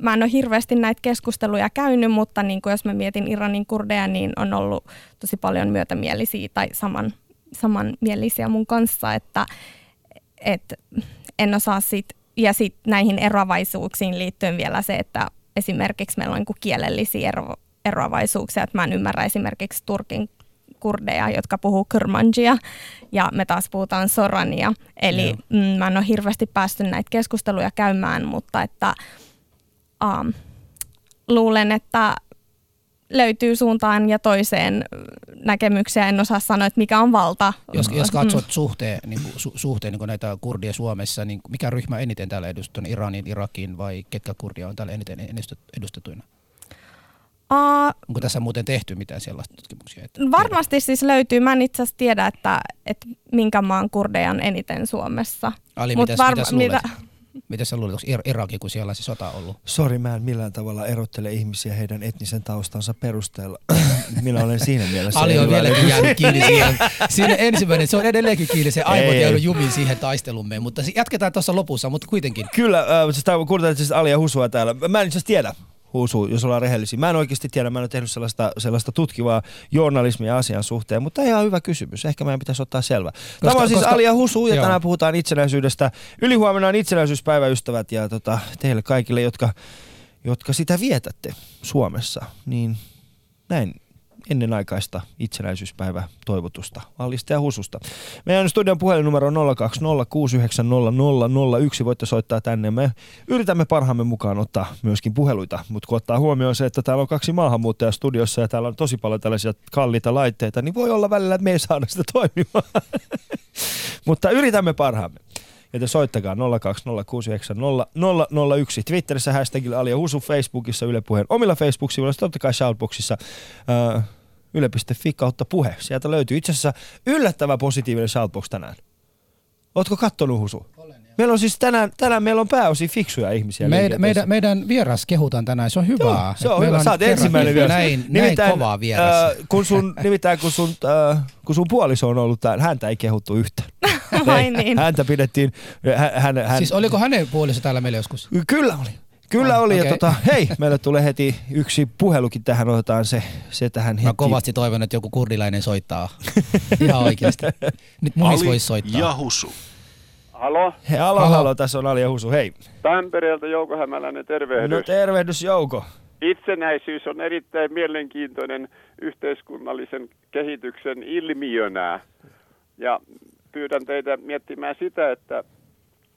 mä en ole hirveästi näitä keskusteluja käynyt, mutta niin kuin jos mä mietin Iranin kurdeja, niin on ollut tosi paljon myötämielisiä tai saman, samanmielisiä mun kanssa, että et en osaa sit, ja sitten näihin eroavaisuuksiin liittyen vielä se, että esimerkiksi meillä on niin kielellisiä ero, eroavaisuuksia, että mä en ymmärrä esimerkiksi Turkin kurdeja, jotka puhuu kurmanjia, ja me taas puhutaan sorania. Eli mm, mä en ole hirveästi päästy näitä keskusteluja käymään, mutta että um, luulen, että löytyy suuntaan ja toiseen näkemyksiä. En osaa sanoa, että mikä on valta. Jos, jos katsot mm. suhteen, niin kuin, su, suhteen niin kuin näitä kurdia Suomessa, niin mikä ryhmä eniten täällä edustettu? Iranin, Irakin vai ketkä kurdia on täällä eniten edustettuina? Uh, Onko tässä muuten tehty mitään sellaista tutkimuksia? Että varmasti tiedä? siis löytyy. Mä en itse asiassa tiedä, että, että minkä maan kurdeja on eniten Suomessa. Ali, Mut mitäs, varma, mitäs mitä, Miten sä luulet, onko Irakin, kun siellä on se sota ollut? Sori, mä en millään tavalla erottele ihmisiä heidän etnisen taustansa perusteella. [laughs] Minä olen siinä mielessä. Ali on vieläkin jäänyt kiinni [laughs] siihen. Siinä ensimmäinen, se on edelleenkin kiinni, se aivot jäänyt jumiin siihen taistelumme, mutta jatketaan tuossa lopussa, mutta kuitenkin. Kyllä, äh, siis kuuntelen siis Ali ja Husua täällä. Mä en itse tiedä, huusu, jos ollaan rehellisiä. Mä en oikeasti tiedä, mä en ole tehnyt sellaista, sellaista tutkivaa journalismia asian suhteen, mutta ihan hyvä kysymys. Ehkä meidän pitäisi ottaa selvä. Koska, Tämä on siis koska, Alia Husu ja joo. tänään puhutaan itsenäisyydestä. Ylihuomenna on itsenäisyyspäiväystävät ja tota, teille kaikille, jotka, jotka sitä vietätte Suomessa, niin näin ennenaikaista itsenäisyyspäivä toivotusta Allista ja Hususta. Meidän studion puhelinnumero on 020690001. Voitte soittaa tänne. Me yritämme parhaamme mukaan ottaa myöskin puheluita, mutta kun ottaa huomioon se, että täällä on kaksi maahanmuuttajaa studiossa ja täällä on tosi paljon tällaisia kalliita laitteita, niin voi olla välillä, että me ei saada sitä toimimaan. [laughs] mutta yritämme parhaamme. Joten soittakaa 020690001. Twitterissä hashtagilla Alia Husu, Facebookissa Yle Puheen omilla Facebook-sivuilla, totta kai Shoutboxissa. Uh, yle.fi kautta puhe. Sieltä löytyy itse asiassa yllättävän positiivinen Shoutbox tänään. Ootko kattonut Husu? Olen. Meillä on siis tänään, tänään meillä on pääosin fiksuja ihmisiä. Meidän, meidän, meidän vieras kehutaan tänään, se on hyvää. Joo, se on hyvä, sä oot ensimmäinen vieras. Näin, nimittäin, näin kovaa vieras. Äh, kun sun, nimittäin kun sun, äh, kun sun puoliso on ollut täällä, häntä ei kehuttu yhtään. Ai niin. Häntä pidettiin, hän, hän, Siis oliko hänen puoliso täällä meillä joskus? Kyllä oli. Kyllä oli. Okay. Ja tota, hei, [laughs] meille tulee heti yksi puhelukin tähän, otetaan se, se tähän heti. Mä kovasti toivon, että joku kurdilainen soittaa. Ihan oikeasti. Nyt muhis voisi soittaa. ja Husu. Halo? Hei, halo, halo, halo, tässä on Ali ja Husu, hei. Tampereelta Jouko Hämäläinen, tervehdys. No tervehdys Jouko. Itsenäisyys on erittäin mielenkiintoinen yhteiskunnallisen kehityksen ilmiönä. Ja pyydän teitä miettimään sitä, että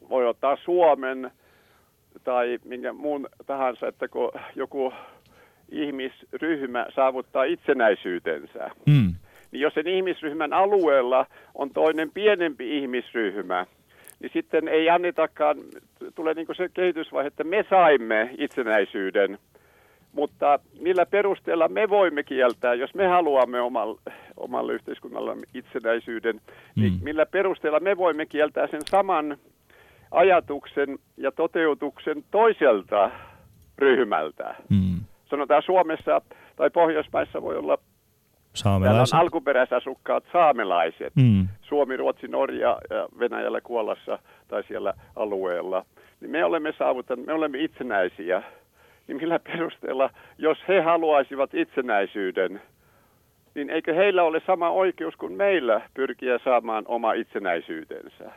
voi ottaa Suomen tai minkä muun tahansa, että kun joku ihmisryhmä saavuttaa itsenäisyytensä, mm. niin jos sen ihmisryhmän alueella on toinen pienempi ihmisryhmä, niin sitten ei annetakaan, tulee niin se kehitysvaihe, että me saimme itsenäisyyden, mutta millä perusteella me voimme kieltää, jos me haluamme omalle, omalle yhteiskunnalle itsenäisyyden, niin mm. niin millä perusteella me voimme kieltää sen saman ajatuksen ja toteutuksen toiselta ryhmältä. Mm. Sanotaan Suomessa tai Pohjoismaissa voi olla Täällä on alkuperäisasukkaat saamelaiset. Mm. Suomi, Ruotsi, Norja ja Venäjällä Kuolassa tai siellä alueella. Niin me olemme saavuttaneet, me olemme itsenäisiä. Niin millä perusteella, jos he haluaisivat itsenäisyyden, niin eikö heillä ole sama oikeus kuin meillä pyrkiä saamaan oma itsenäisyytensä?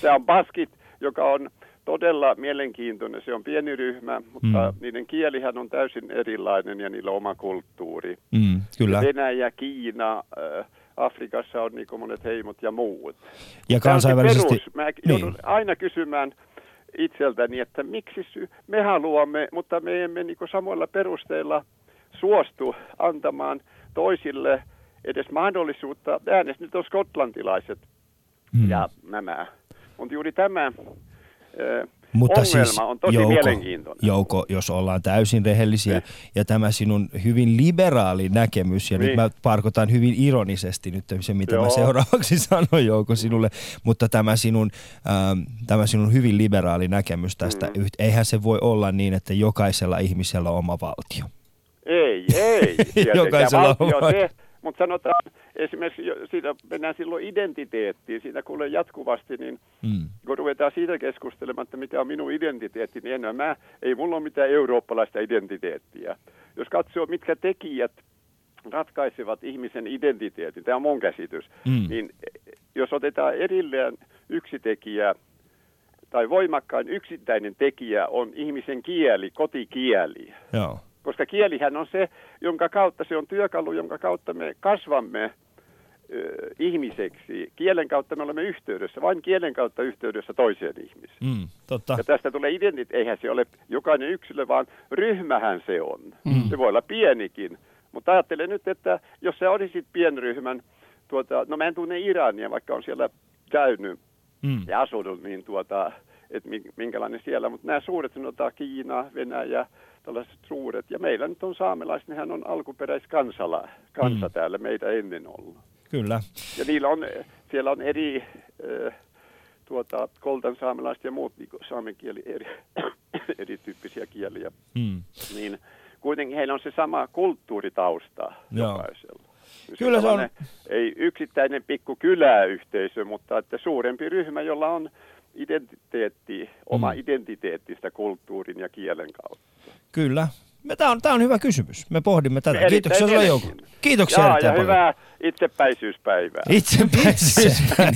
Tämä on baskit, joka on todella mielenkiintoinen. Se on pieni ryhmä, mutta mm. niiden kielihän on täysin erilainen ja niillä on oma kulttuuri. Mm, kyllä. Venäjä, Kiina, äh, Afrikassa on niin monet heimot ja muut. Ja kansainvälisesti... Perus. Mä niin. aina kysymään itseltäni, että miksi me haluamme, mutta me emme niin samoilla perusteilla suostu antamaan toisille edes mahdollisuutta äänestää. Nyt on skotlantilaiset mm. ja nämä mutta juuri tämä mutta ongelma siis, on tosi Jouko, mielenkiintoinen. Jouko, jos ollaan täysin rehellisiä, niin. ja tämä sinun hyvin liberaali näkemys, ja niin. nyt mä parkotan hyvin ironisesti nyt se, mitä Joo. mä seuraavaksi [laughs] sanon Jouko sinulle, mutta tämä sinun, ähm, tämä sinun hyvin liberaali näkemys tästä, mm. eihän se voi olla niin, että jokaisella ihmisellä on oma valtio. Ei, ei. [laughs] jokaisella on oma... se, mutta sanotaan esimerkiksi, siitä mennään silloin identiteettiin, siinä kuulee jatkuvasti, niin mm. kun ruvetaan siitä keskustelemaan, että mikä on minun identiteetti, niin enää mä, ei mulla ole mitään eurooppalaista identiteettiä. Jos katsoo, mitkä tekijät ratkaisevat ihmisen identiteetin, tämä on mun käsitys, mm. niin jos otetaan erilleen yksi tekijä, tai voimakkain yksittäinen tekijä on ihmisen kieli, kotikieli. Joo. Koska kielihän on se, jonka kautta se on työkalu, jonka kautta me kasvamme ihmiseksi. Kielen kautta me olemme yhteydessä, vain kielen kautta yhteydessä toiseen ihmiseen. Mm, totta. Ja tästä tulee identit, eihän se ole jokainen yksilö, vaan ryhmähän se on. Mm. Se voi olla pienikin. Mutta ajattelen nyt, että jos sä olisit pienryhmän, tuota, no mä en tunne Irania, vaikka on siellä käynyt mm. ja asunut, niin tuota, että minkälainen siellä, mutta nämä suuret, sanotaan Kiina, Venäjä, tällaiset suuret, ja meillä nyt on saamelaiset, nehän on alkuperäiskansala, kansa mm. täällä meitä ennen ollut. Kyllä. Ja niillä on, siellä on eri, äh, tuota, koltan saamelaiset ja muut niin saamen kieli, eri, [coughs] erityyppisiä kieliä, mm. niin kuitenkin heillä on se sama kulttuuritausta Joo. jokaisella. Kyllä se on. Ei yksittäinen pikku kyläyhteisö, mutta että suurempi ryhmä, jolla on identiteetti, oma mm. identiteettistä kulttuurin ja kielen kautta. Kyllä. Tämä on, tämä on hyvä kysymys. Me pohdimme tätä. Erittäin Kiitoksia sinulle Jouko. Kiitoksia Jaa, ja paljon. hyvää itsepäisyyspäivää. Itsepäisyyspäivää.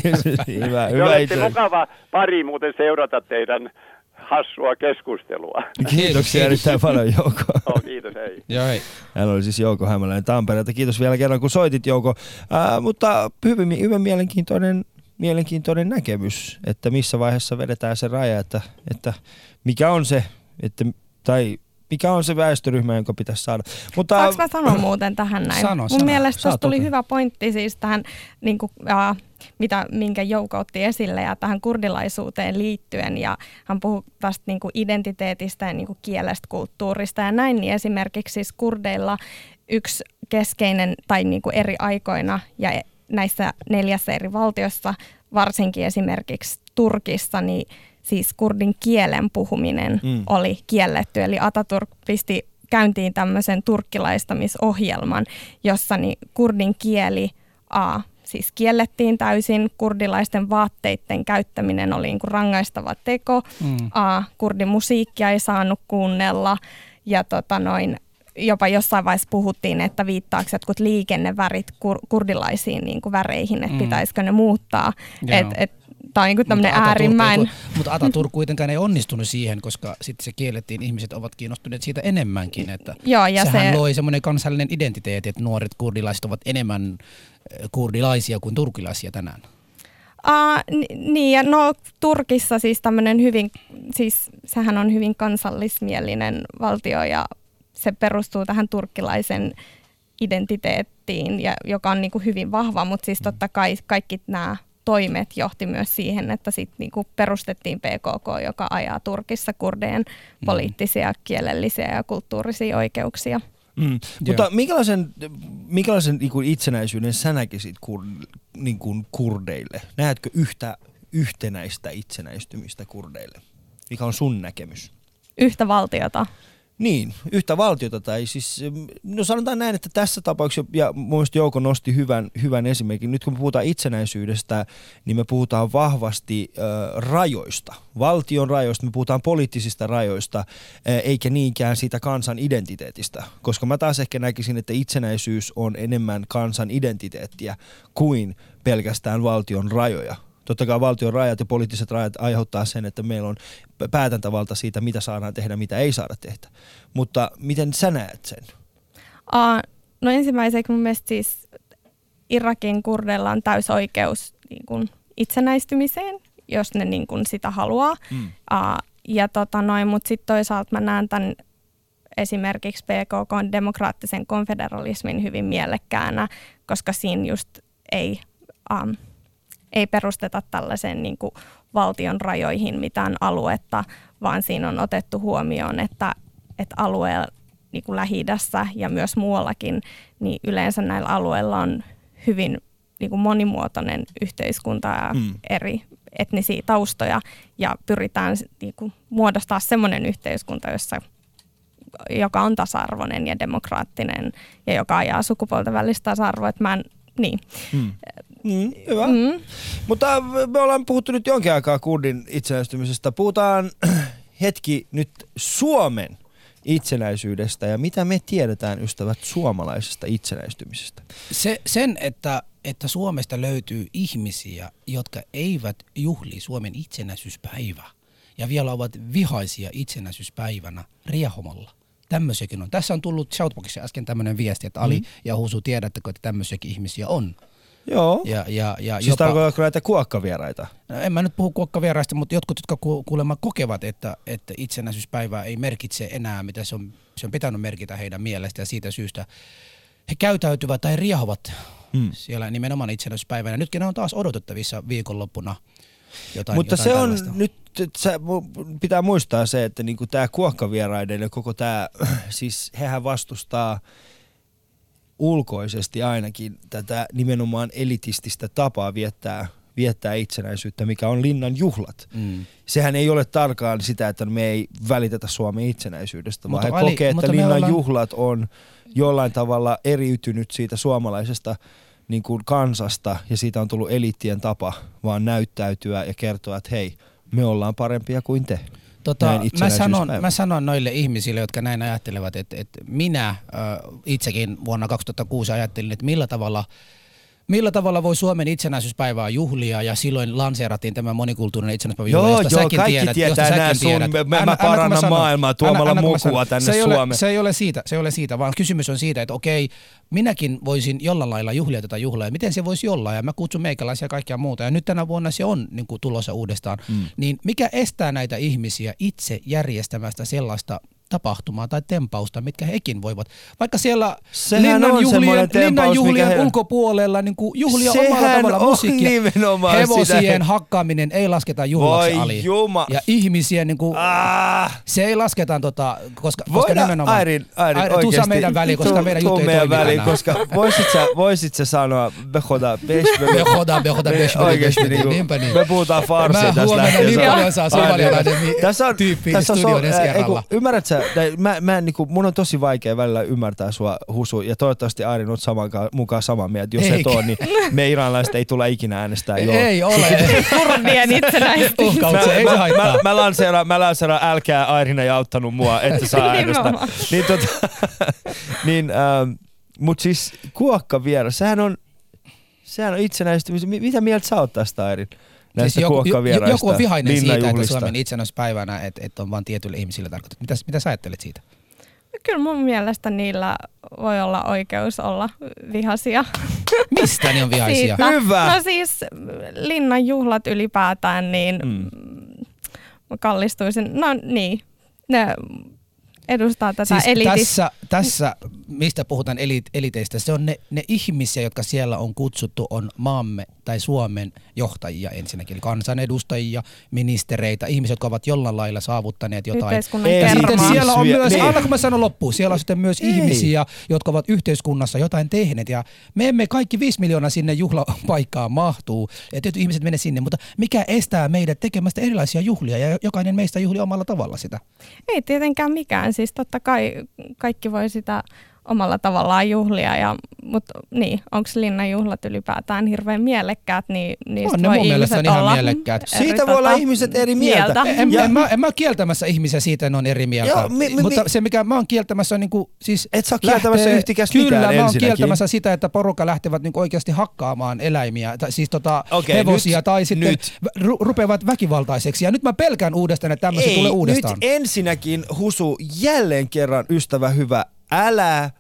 [laughs] hyvä, hyvä olette itse. mukava pari muuten seurata teidän hassua keskustelua. Kiitoksia erittäin [laughs] paljon Jouko. Oh, kiitos, hei. Joo, hei. Hän oli siis Jouko Hämäläinen Tampereelta. Kiitos vielä kerran kun soitit Jouko. Äh, mutta hyvin, hyvin mielenkiintoinen mielenkiintoinen näkemys, että missä vaiheessa vedetään se raja, että, että mikä on se, että, tai mikä on se väestöryhmä, jonka pitäisi saada. Mutta, Saanko mä sanoa muuten tähän näin? Sano, Mun sano, mielestä tuossa tuli hyvä pointti siis tähän, niin kuin, äh, mitä, minkä Jouko otti esille ja tähän kurdilaisuuteen liittyen. Ja hän puhui tästä niin kuin identiteetistä ja niin kuin kielestä, kulttuurista ja näin. Niin esimerkiksi siis kurdeilla yksi keskeinen tai niin kuin eri aikoina ja näissä neljässä eri valtiossa, varsinkin esimerkiksi Turkissa, niin siis kurdin kielen puhuminen mm. oli kielletty. Eli Ataturk pisti käyntiin tämmöisen turkkilaistamisohjelman, jossa niin kurdin kieli A, siis kiellettiin täysin, kurdilaisten vaatteiden käyttäminen oli niin kuin rangaistava teko, mm. A, kurdin musiikkia ei saanut kuunnella ja tota noin, jopa jossain vaiheessa puhuttiin, että viittaako jotkut liikennevärit kur- kurdilaisiin niin kuin väreihin, että mm. pitäisikö ne muuttaa. Et, et, Tämä on niin tämmöinen äärimmäin. mutta Ataturk kuitenkaan ei onnistunut siihen, koska sitten se kiellettiin, ihmiset ovat kiinnostuneet siitä enemmänkin. Että Joo, ja sehän se... loi semmoinen kansallinen identiteetti, että nuoret kurdilaiset ovat enemmän eh, kurdilaisia kuin turkilaisia tänään. Uh, niin, ja no Turkissa siis tämmöinen hyvin, siis sehän on hyvin kansallismielinen valtio ja se perustuu tähän turkkilaisen identiteettiin, ja, joka on niin kuin hyvin vahva, mutta siis totta kai kaikki nämä toimet johti myös siihen, että sit niinku perustettiin PKK, joka ajaa Turkissa kurdeen mm. poliittisia, kielellisiä ja kulttuurisia oikeuksia. Mm. Mutta minkälaisen, minkälaisen niin kuin itsenäisyyden sä näkisit kur, niin kuin kurdeille? Näetkö yhtä yhtenäistä itsenäistymistä kurdeille? Mikä on sun näkemys? Yhtä valtiota. Niin, yhtä valtiota tai siis, no sanotaan näin, että tässä tapauksessa, ja mun Jouko nosti hyvän, hyvän esimerkin, nyt kun me puhutaan itsenäisyydestä, niin me puhutaan vahvasti äh, rajoista, valtion rajoista, me puhutaan poliittisista rajoista, äh, eikä niinkään siitä kansan identiteetistä, koska mä taas ehkä näkisin, että itsenäisyys on enemmän kansan identiteettiä kuin pelkästään valtion rajoja Totta kai valtion rajat ja poliittiset rajat aiheuttaa sen, että meillä on päätäntävalta siitä, mitä saadaan tehdä, mitä ei saada tehdä. Mutta miten sä näet sen? Uh, no ensimmäiseksi mun mielestä siis Irakin kurdeilla on täysoikeus niin kuin itsenäistymiseen, jos ne niin kuin sitä haluaa. Mm. Uh, ja tota noin, mutta sitten toisaalta mä näen tämän esimerkiksi PKK demokraattisen konfederalismin hyvin mielekkäänä, koska siinä just ei um, ei perusteta tällaisen niin kuin valtion rajoihin mitään aluetta, vaan siinä on otettu huomioon, että, että alueella niin kuin lähi ja myös muuallakin, niin yleensä näillä alueilla on hyvin niin kuin monimuotoinen yhteiskunta ja mm. eri etnisiä taustoja ja pyritään niin kuin, muodostaa semmoinen yhteiskunta, jossa joka on tasa-arvoinen ja demokraattinen ja joka ajaa sukupuolten välistä tasa-arvoa. Mä en, niin. Hmm. Mm, hyvä. Mm. Mutta me ollaan puhuttu nyt jonkin aikaa kurdin itsenäistymisestä. Puhutaan [clears throat] hetki nyt Suomen itsenäisyydestä ja mitä me tiedetään ystävät suomalaisesta itsenäistymisestä? Se, sen, että, että Suomesta löytyy ihmisiä, jotka eivät juhli Suomen itsenäisyyspäivää ja vielä ovat vihaisia itsenäisyyspäivänä riehomalla. Tämmöisiäkin on. Tässä on tullut Shoutboxissa äsken tämmöinen viesti, että Ali mm. ja Husu, tiedättekö, että tämmöisiäkin ihmisiä on? Joo. Ja, ja, ja siis jopa, tarkoitatko näitä kuokkavieraita? No, en mä nyt puhu kuokkavieraista, mutta jotkut, jotka kuulemma kokevat, että, että itsenäisyyspäivä ei merkitse enää, mitä se on, se on pitänyt merkitä heidän mielestä ja siitä syystä he käytäytyvät tai riehovat hmm. siellä nimenomaan itsenäisyyspäivänä. Nytkin ne on taas odotettavissa viikonloppuna jotain Mutta jotain se on tällaista. nyt, se, pitää muistaa se, että niinku tämä kuokkavieraiden ja koko tämä, [clears throat] siis hehän vastustaa – ulkoisesti ainakin tätä nimenomaan elitististä tapaa viettää, viettää itsenäisyyttä, mikä on linnan juhlat. Mm. Sehän ei ole tarkkaan sitä, että me ei välitetä Suomen itsenäisyydestä, mutta vaan he kokee, että linnan ollaan... juhlat on jollain tavalla eriytynyt siitä suomalaisesta niin kuin kansasta ja siitä on tullut eliittien tapa vaan näyttäytyä ja kertoa, että hei, me ollaan parempia kuin te. Tota, mä, sanon, mä sanon noille ihmisille, jotka näin ajattelevat, että, että minä äh, itsekin vuonna 2006 ajattelin, että millä tavalla – Millä tavalla voi Suomen itsenäisyyspäivää juhlia ja silloin lanseerattiin tämä monikulttuurinen itsenäisyyspäivä joo, joo, kaikki tiedät, tietää nämä sun, tiedät. mä, mä, parannan maailmaa tuomalla anna, mukua tänne se ei Suomeen. Ole, se, ei ole siitä, se ei ole siitä, vaan kysymys on siitä, että okei, minäkin voisin jollain lailla juhlia tätä juhlaa ja miten se voisi olla ja mä kutsun meikäläisiä ja kaikkia muuta ja nyt tänä vuonna se on niin kuin tulossa uudestaan, mm. niin mikä estää näitä ihmisiä itse järjestämästä sellaista tapahtumaa tai tempausta, mitkä hekin voivat. Vaikka siellä Sehän linnan juhlien, tempaus, linnan juhlien he... ulkopuolella niin kuin juhlia Sehän omalla tavalla musiikkia. Hevosien sitä... hakkaaminen ei lasketa juhlaksi ali. Juma. Ja ihmisiä, niin kuin, ah. se ei lasketa, tota, koska, koska nimenomaan... Airin, Airin, Airin tuu meidän väliin, koska meidän juttu ei meidän väliin, koska voisit sä, voisit sä sanoa behoda besh, behoda behoda besh, oikeasti niin kuin, me puhutaan farsia tästä. Mä huomenna niin paljon saa somalialainen studioon ensi kerralla. Tai mä, mä en, niinku, mun on tosi vaikea välillä ymmärtää sua Husu, ja toivottavasti on saman, mukaan samaa mieltä. Jos Eikä. et ole, niin me iranilaiset ei tule ikinä äänestää. Ei, ei ole. Kurdien itsenäistä. mä, ei mä, se Mä, mä, lanseeraan, mä lanseeraan, älkää Airina ei auttanut mua, että saa äänestää. niin, tota, [laughs] niin, ähm, mut siis kuokka vieras, sehän on, sehän on itsenäistymistä. Mitä mieltä sä oot tästä Airin? Näistä siis joku, joku on vihainen siitä, että Suomen itsenäispäivänä, että, että on vain tietyille ihmisille tarkoitettu. Mitä, mitä sä ajattelet siitä? Kyllä mun mielestä niillä voi olla oikeus olla vihaisia. Mistä ne on vihaisia? Siitä. Hyvä! No siis linnan juhlat ylipäätään, niin mm. kallistuisin. No niin, ne edustaa tätä siis elitis- tässä, tässä, mistä puhutaan elit, eliteistä, se on ne, ne ihmisiä, jotka siellä on kutsuttu, on maamme tai Suomen johtajia ensinnäkin, eli kansanedustajia, ministereitä, ihmisiä, jotka ovat jollain lailla saavuttaneet jotain. Ei, sitten siellä on myös, niin. anna kun mä sanon loppuun, siellä on sitten myös Ei. ihmisiä, jotka ovat yhteiskunnassa jotain tehneet, ja me emme kaikki viisi miljoonaa sinne juhlapaikkaan mahtuu, ja tietyt ihmiset menee sinne, mutta mikä estää meidät tekemästä erilaisia juhlia, ja jokainen meistä juhlia omalla tavalla sitä? Ei tietenkään mikään, siis totta kai kaikki voi sitä omalla tavallaan juhlia. Ja, mutta niin, onko linnan juhlat ylipäätään hirveän mielekkäät, niin niistä on ne voi mun ihmiset ihan mielekkäät. Siitä voi olla ihmiset eri mieltä. mieltä. En, ja, en, mä, en mä ole kieltämässä ihmisiä siitä, että ne on eri mieltä. Joo, mi, mi, mutta mi, se, mikä mä oon kieltämässä on niinku, siis Et sä kieltämässä lähtee, yhtikäs Kyllä, mitään mä oon kieltämässä sitä, että porukka lähtevät niinku oikeasti hakkaamaan eläimiä, tai siis tota okay, hevosia, nyt, tai sitten nyt. Ru- rupeavat väkivaltaiseksi. Ja nyt mä pelkään uudestaan, että tämmöistä tulee uudestaan. nyt ensinnäkin Husu, jälleen kerran ystävä hyvä, älä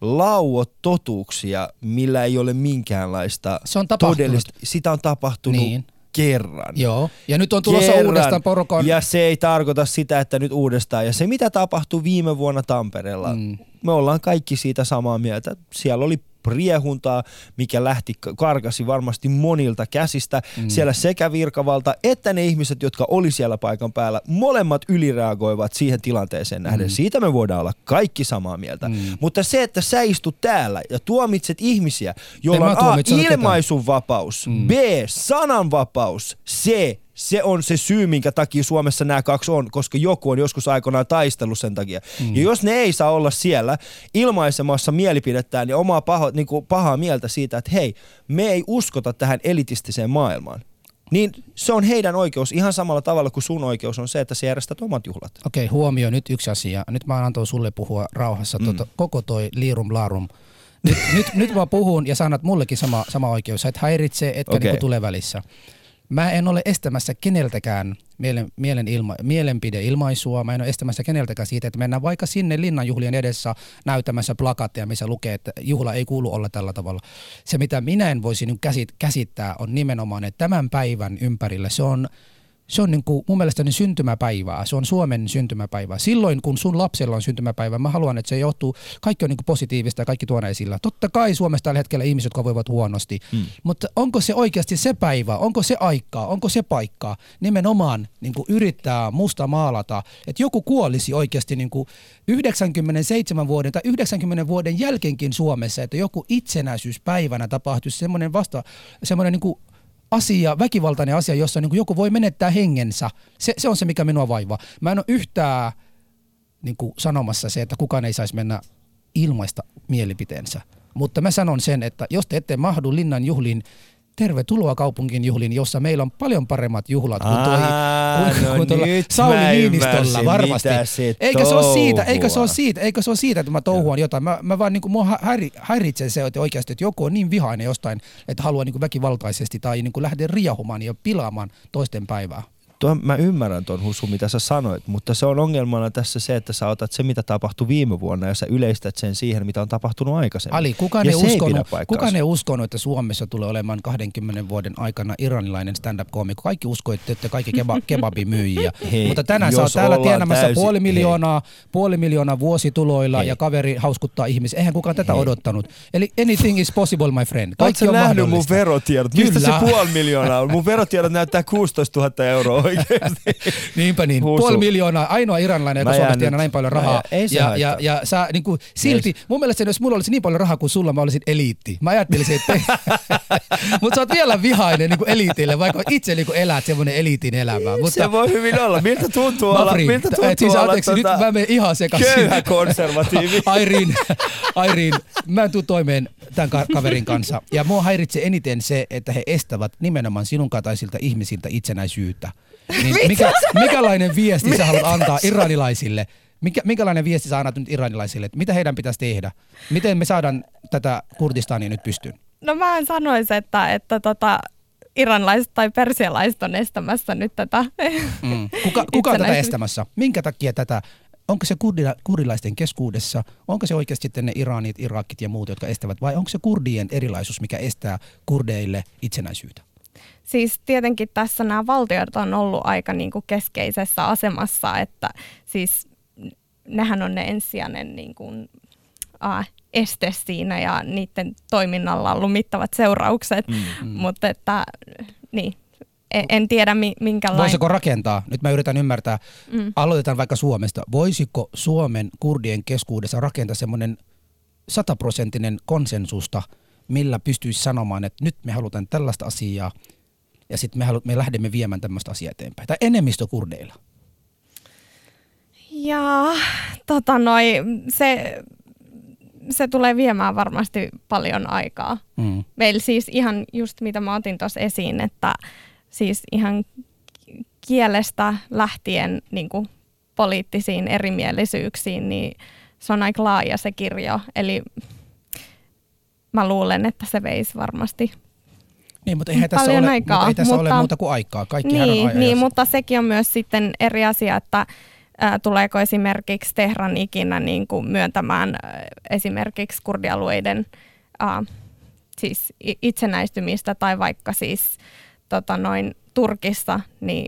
lauo totuuksia, millä ei ole minkäänlaista Se on todellista. Sitä on tapahtunut niin. kerran. Joo, ja nyt on tulossa kerran. uudestaan porukan. Ja se ei tarkoita sitä, että nyt uudestaan. Ja se mitä tapahtui viime vuonna Tampereella, mm. me ollaan kaikki siitä samaa mieltä. Siellä oli riehuntaa, mikä lähti, karkasi varmasti monilta käsistä. Mm. Siellä sekä virkavalta että ne ihmiset, jotka oli siellä paikan päällä, molemmat ylireagoivat siihen tilanteeseen nähden. Mm. Siitä me voidaan olla kaikki samaa mieltä. Mm. Mutta se, että sä istut täällä ja tuomitset ihmisiä, joilla on A, ilmaisunvapaus, mm. B, sananvapaus, C, se on se syy, minkä takia Suomessa nämä kaksi on, koska joku on joskus aikoinaan taistellut sen takia. Mm. Ja jos ne ei saa olla siellä ilmaisemassa mielipidettään ja omaa paho, niin kuin pahaa mieltä siitä, että hei, me ei uskota tähän elitistiseen maailmaan, niin se on heidän oikeus ihan samalla tavalla kuin sun oikeus on se, että sä järjestät omat juhlat. Okei, okay, huomio nyt yksi asia. Nyt mä annan sulle puhua rauhassa. Mm. Tuota, koko toi liirum laarum. Nyt, nyt, nyt mä puhun ja sanat mullekin sama, sama oikeus. Sä et häiritse, etkä okay. niinku tule välissä. Mä en ole estämässä keneltäkään mielen, mielen ilma, mielenpideilmaisua. Mä en ole estämässä keneltäkään siitä, että mennään vaikka sinne linnanjuhlien edessä näyttämässä plakatteja, missä lukee, että juhla ei kuulu olla tällä tavalla. Se, mitä minä en voisi nyt käsittää, on nimenomaan, että tämän päivän ympärillä se on – se on niin kuin mun mielestäni syntymäpäivää, se on Suomen syntymäpäivää. Silloin kun sun lapsella on syntymäpäivä, mä haluan, että se johtuu, kaikki on niin kuin positiivista ja kaikki tuona esillä. Totta kai Suomessa tällä hetkellä ihmiset, jotka voivat huonosti, mm. mutta onko se oikeasti se päivä, onko se aikaa, onko se paikkaa nimenomaan niin kuin yrittää musta maalata, että joku kuolisi oikeasti niin kuin 97 vuoden tai 90 vuoden jälkeenkin Suomessa, että joku itsenäisyyspäivänä tapahtuisi semmoinen vasta, semmoinen niin kuin asia, väkivaltainen asia, jossa niin kuin joku voi menettää hengensä. Se, se on se, mikä minua vaivaa. Mä en ole yhtään niin kuin sanomassa se, että kukaan ei saisi mennä ilmaista mielipiteensä. Mutta mä sanon sen, että jos te ette mahdu linnan juhliin, tervetuloa kaupungin juhliin, jossa meillä on paljon paremmat juhlat kuin, toi, Aa, kuin, no kuin tuolla Sauli Niinistöllä varmasti. Se eikä se ole siitä, eikä se ole siitä, eikä se ole siitä, että mä touhuan jotain. Mä, mä vaan niinku, mua häiri, häiritsee se, että oikeasti, että joku on niin vihainen jostain, että haluaa niinku väkivaltaisesti tai niinku lähteä riahumaan ja pilaamaan toisten päivää tuo, mä ymmärrän tuon Husu, mitä sä sanoit, mutta se on ongelmana tässä se, että sä otat se, mitä tapahtui viime vuonna ja sä yleistät sen siihen, mitä on tapahtunut aikaisemmin. Ali, kukaan ei, uskonut, kukaan ei uskonut, että Suomessa tulee olemaan 20 vuoden aikana iranilainen stand-up-koomikko. Kaikki uskoitte, että kaikki keba, [laughs] kebabimyyjiä. Hei, mutta tänään sä oot täällä tienämässä täysin, puoli miljoonaa, puoli miljoonaa vuosituloilla hei. ja kaveri hauskuttaa ihmisiä. Eihän kukaan tätä hei. odottanut. Eli anything is possible, my friend. Kaikki Oletko on nähnyt mun verotiedot? Kyllä. Mistä se puoli miljoonaa on? Mun verotiedot näyttää 16 000 euroa [laughs] oikeasti. Niinpä niin. Huusu. Puoli miljoonaa, ainoa iranilainen, joka Suomessa tienaa näin paljon rahaa. Ei ja, ja, ja, sä niin kuin, silti, mun mielestä jos mulla olisi niin paljon rahaa kuin sulla, mä olisin eliitti. Mä ajattelisin, että [laughs] mutta sä oot vielä vihainen niin kuin eliitille, vaikka itse niin kuin elät semmoinen eliitin elämää. Mutta, se voi hyvin olla. Miltä tuntuu olla? Miltä tuntuu et siis, olla anteeksi, tota, nyt mä menen ihan sekaisin. Köyhä konservatiivi. [laughs] Airin, Airin, mä en tuu toimeen tämän kaverin kanssa. Ja mua häiritsee eniten se, että he estävät nimenomaan sinun kataisilta ihmisiltä itsenäisyyttä. Niin mikä, mikälainen viesti sä haluat antaa iranilaisille? Mikä, minkälainen viesti sä annat nyt iranilaisille? Että mitä heidän pitäisi tehdä? Miten me saadaan tätä Kurdistania nyt pystyyn? No mä en sanoisi, että, että tota, iranilaiset tai persialaiset on estämässä nyt tätä. Mm. Kuka, kuka on tätä estämässä? Minkä takia tätä onko se kurdila, kurdilaisten keskuudessa, onko se oikeasti sitten ne Iranit, Irakit ja muut, jotka estävät, vai onko se kurdien erilaisuus, mikä estää kurdeille itsenäisyyttä? Siis tietenkin tässä nämä valtiot on ollut aika niin kuin keskeisessä asemassa, että siis nehän on ne ensisijainen niin kuin, äh, este siinä ja niiden toiminnalla on ollut mittavat seuraukset, mm, mm. mutta että niin, en, en tiedä minkälainen. Voisiko rakentaa, nyt mä yritän ymmärtää, mm. aloitetaan vaikka Suomesta, voisiko Suomen kurdien keskuudessa rakentaa semmoinen sataprosenttinen konsensusta, millä pystyisi sanomaan, että nyt me halutaan tällaista asiaa ja sitten me, halu- me lähdemme viemään tämmöistä asiaa eteenpäin. Tai enemmistö kurdeilla. Ja tota noi, se, se tulee viemään varmasti paljon aikaa. Mm. Meillä siis ihan just mitä mä otin tuossa esiin, että siis ihan kielestä lähtien niin kuin poliittisiin erimielisyyksiin, niin se on aika laaja se kirjo. Eli mä luulen, että se veisi varmasti niin, mutta eihän tässä, ole, aikaa, mutta ei tässä mutta, ole muuta kuin aikaa. Kaikki niin, on niin, mutta sekin on myös sitten eri asia, että tuleeko esimerkiksi Tehran ikinä niin kuin myöntämään ä, esimerkiksi kurdialueiden ä, siis itsenäistymistä tai vaikka siis tota noin, Turkissa, niin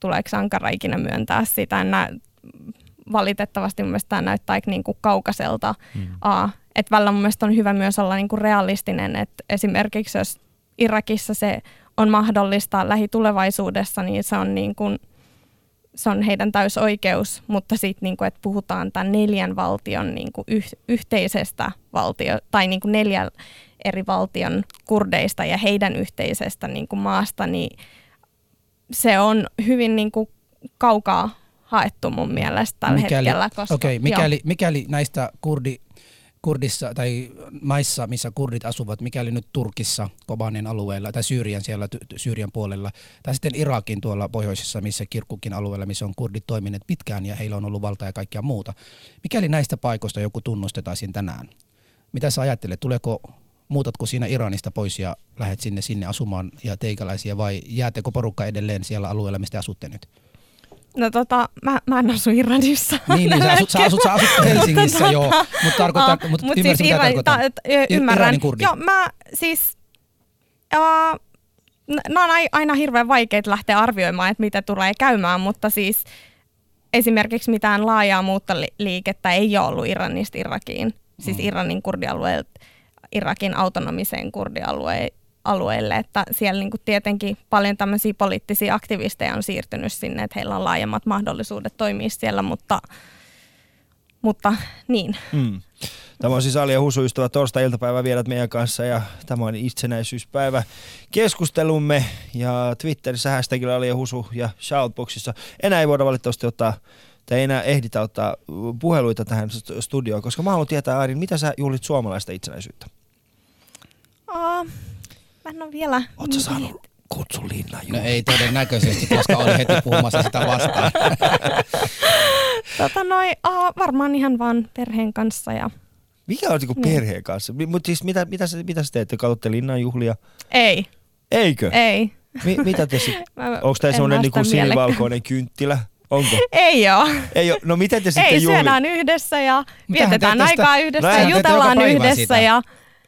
tuleeko Ankara ikinä myöntää sitä? Nä, valitettavasti mun mielestä tämä näyttää niin kuin kaukaiselta. Mm. Uh, että välillä mun mielestä on hyvä myös olla niin kuin realistinen, että esimerkiksi jos Irakissa se on mahdollista lähitulevaisuudessa, niin se on, niin kuin, se on heidän täysoikeus, mutta sitten niin kuin, että puhutaan tämän neljän valtion niin kuin yh, yhteisestä valtio, tai niin kuin neljän eri valtion kurdeista ja heidän yhteisestä niin kuin maasta, niin se on hyvin niin kuin kaukaa haettu mun mielestä tällä mikäli, hetkellä. Koska, okay, mikäli, mikäli näistä kurdi, Kurdissa tai maissa, missä kurdit asuvat, mikäli nyt Turkissa, Kobanin alueella tai Syyrian siellä Syyrian puolella, tai sitten Irakin tuolla pohjoisessa, missä Kirkukin alueella, missä on kurdit toimineet pitkään ja heillä on ollut valta ja kaikkea muuta. Mikäli näistä paikoista joku tunnustetaisiin tänään, mitä sä ajattelet, tuleeko muutatko siinä Iranista pois ja lähdet sinne sinne asumaan ja teikäläisiä vai jäätekö porukka edelleen siellä alueella, mistä asutte nyt? No tota, mä, mä en asu Iranissa. Niin, niin sä, asut, sä, asut, sä asut Helsingissä mutta, joo, mutta tarkoitan, uh, mutta mut siis Iran, ta, ymmärrän. Joo, mä siis, uh, nämä on aina hirveän vaikeita lähteä arvioimaan, että mitä tulee käymään, mutta siis esimerkiksi mitään laajaa muuttoliikettä ei ole ollut Iranista Irakiin, siis mm. Iranin kurdialueelta Irakin autonomiseen kurdialueeseen alueelle, että siellä niin kuin tietenkin paljon tämmöisiä poliittisia aktivisteja on siirtynyt sinne, että heillä on laajemmat mahdollisuudet toimia siellä, mutta, mutta niin. Mm. Tämä on siis Ali ja Husu ystävä torstai-iltapäivä vielä meidän kanssa ja tämä on itsenäisyyspäivä keskustelumme ja Twitterissä hashtagilla Ali ja Husu ja Shoutboxissa. Enää ei voida valitettavasti ottaa tai ei enää ehditä ottaa puheluita tähän studioon, koska mä haluan tietää Airin, mitä sä juhlit suomalaista itsenäisyyttä? Uh, Mä en ole vielä... Oletko saanut kutsun Linna No ei todennäköisesti, koska oli heti puhumassa sitä vastaan. [laughs] tota noi, uh, varmaan ihan vaan perheen kanssa ja mikä on niin. perheen kanssa? Mutta siis mitä, mitä, mitä sä teette? Katsotte Linnan juhlia? Ei. Eikö? Ei. Mi, mitä te sitten? [laughs] Onko tämä semmoinen niinku sinivalkoinen kynttilä? Onko? [laughs] Ei oo. Ei oo. No miten te sitten Ei, syödään yhdessä ja vietetään aikaa yhdessä no, ja jutellaan yhdessä. Sitä. Ja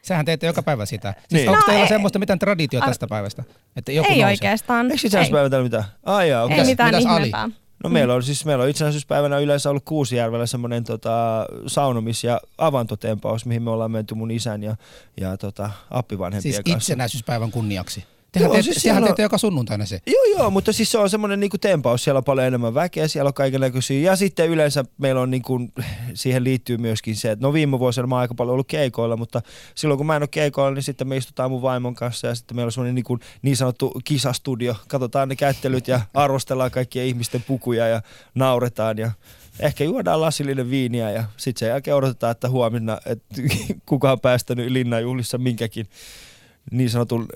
Sähän teette joka päivä sitä. Siis niin. onko no, teillä ei. semmoista mitään traditio tästä päivästä? Että joku ei nousee? oikeastaan. Eikö itsenäisyyspäivä täällä mitään? Ai jaa, okay. Ei mitään Mitäs ihmeempää. Ali? No meillä on siis meillä on itsenäisyyspäivänä yleensä ollut Kuusijärvellä semmoinen tota, saunomis- ja avantotempaus, mihin me ollaan menty mun isän ja, ja tota, appivanhempien siis kanssa. Siis itsenäisyyspäivän kunniaksi? Tehän, joo, siis teette, on... joka sunnuntaina se. Joo, joo, mutta siis se on semmoinen niinku tempaus. Siellä on paljon enemmän väkeä, siellä on kaikenlaisia. Ja sitten yleensä meillä on niinku, siihen liittyy myöskin se, että no viime vuosina mä oon aika paljon ollut keikoilla, mutta silloin kun mä en ole keikoilla, niin sitten me istutaan mun vaimon kanssa ja sitten meillä on semmoinen niinku, niin sanottu kisastudio. Katsotaan ne kättelyt ja [laughs] arvostellaan kaikkia ihmisten pukuja ja nauretaan ja ehkä juodaan lasillinen viiniä ja sitten sen jälkeen odotetaan, että huomenna, että [laughs] kuka on päästänyt linnanjuhlissa minkäkin niin sanotun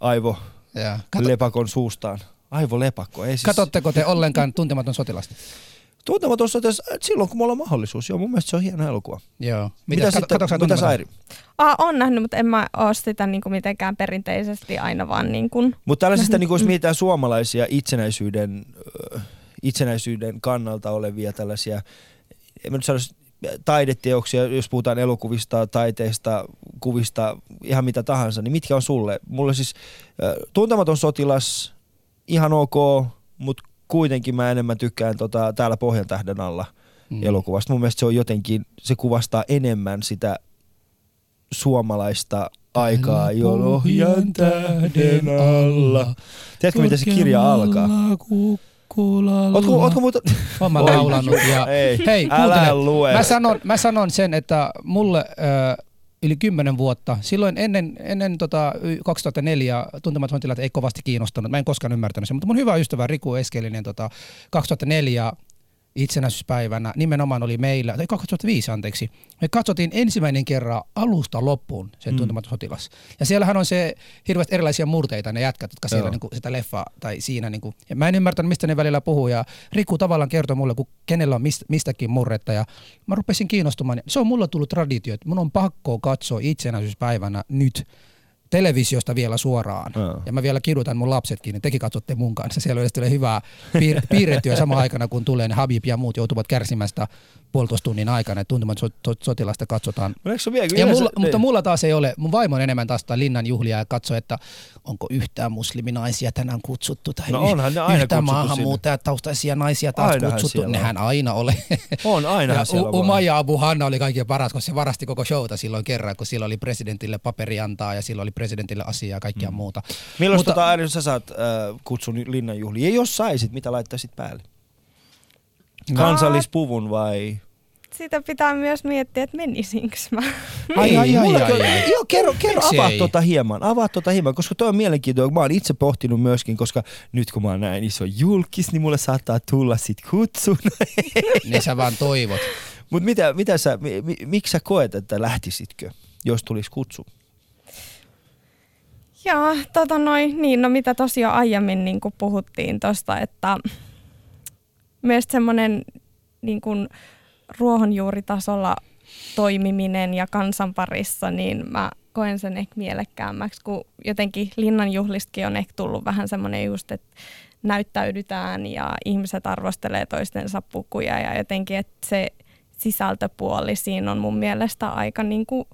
aivo ja, kato... lepakon suustaan. Aivolepakko. Ei siis... Katotteko te ollenkaan tuntematon sotilasta? Tuntematon sotilas, äh, silloin kun mulla on mahdollisuus. Joo, mun mielestä se on hieno elokuva. Joo. Mitä, mitä, sitten, mitä Sairi? Ah, on nähnyt, mutta en mä ole sitä niin kuin mitenkään perinteisesti aina vaan niin kuin... Mutta tällaisista, niin kuin, jos mietitään suomalaisia itsenäisyyden, itsenäisyyden kannalta olevia tällaisia, en mä nyt sanoisi taideteoksia, jos puhutaan elokuvista, taiteesta, kuvista, ihan mitä tahansa, niin mitkä on sulle? Mulle siis tuntematon sotilas, ihan ok, mutta kuitenkin mä enemmän tykkään tota, täällä Pohjan tähden alla mm. elokuvasta. Mun mielestä se on jotenkin, se kuvastaa enemmän sitä suomalaista aikaa, Pohjan tähden alla. Tiedätkö, miten se kirja alkaa? Kulalla. Ootko, ootko muuta? Oon mä laulanut. Ja, Ei, hei, älä lue. Mä sanon, mä sanon sen, että mulle äh, yli kymmenen vuotta. Silloin ennen, ennen tota 2004 tuntemat tilat ei kovasti kiinnostanut. Mä en koskaan ymmärtänyt sen, mutta mun hyvä ystävä Riku Eskelinen tota, 2004 itsenäisyyspäivänä nimenomaan oli meillä, tai 2005 anteeksi, me katsottiin ensimmäinen kerran alusta loppuun sen mm. tuntematon sotilas. Ja siellähän on se hirveästi erilaisia murteita, ne jätkät, jotka siellä niin kuin, sitä leffa tai siinä. Niin kuin, ja mä en ymmärtänyt, mistä ne välillä puhuu. Ja Riku tavallaan kertoi mulle, kun kenellä on mist, mistäkin murretta. Ja mä rupesin kiinnostumaan. Se on mulla tullut traditio, että mun on pakko katsoa itsenäisyyspäivänä nyt televisiosta vielä suoraan. No. Ja mä vielä kidutan mun lapsetkin, niin tekin katsotte mun kanssa. Siellä oli hyvää piir- [laughs] piirrettyä samaan aikana, kun tulee ne Habib ja muut joutuvat kärsimästä puolitoista tunnin aikana, että tuntemat sotilasta katsotaan. Ja mulla, se, mutta mulla taas ei ole, mun vaimo on enemmän taas linnan juhlia ja katso, että onko yhtään musliminaisia tänään kutsuttu tai no onhan ne aina yhtään maahanmuuttajataustaisia naisia taas Ainahan kutsuttu. Siellä. Nehän aina ole. [laughs] On aina ja siellä Uma ja Abu Hanna oli kaikkein paras, koska se varasti koko showta silloin kerran, kun sillä oli presidentille paperi antaa ja sillä oli presidentille asiaa ja kaikkia mm. muuta. Milloin Mutta, tota äärin sä saat äh, kutsun linnan juhliin? Ja jos saisit, mitä laittaisit päälle? Kansallispuvun vai? sitä pitää myös miettiä, että menisinkö mä. Ai, ai, ai, ai, ai. Joo, kerro, kerro avaa tota hieman, avaa tota hieman, koska toi on mielenkiintoinen. Mä oon itse pohtinut myöskin, koska nyt kun mä oon näin iso julkis, niin mulle saattaa tulla sit kutsu. [laughs] niin sä vaan toivot. Mut mitä, mitä sä, mi, miksi sä koet, että lähtisitkö, jos tulisi kutsu? Joo, tota noin, niin no mitä tosiaan aiemmin niin puhuttiin tuosta, että myös semmoinen niin kuin ruohonjuuritasolla toimiminen ja kansan parissa, niin mä koen sen ehkä mielekkäämmäksi, kun jotenkin linnanjuhlistakin on ehkä tullut vähän semmoinen just, että näyttäydytään ja ihmiset arvostelee toistensa pukuja ja jotenkin, että se sisältöpuoli siinä on mun mielestä aika niin kuin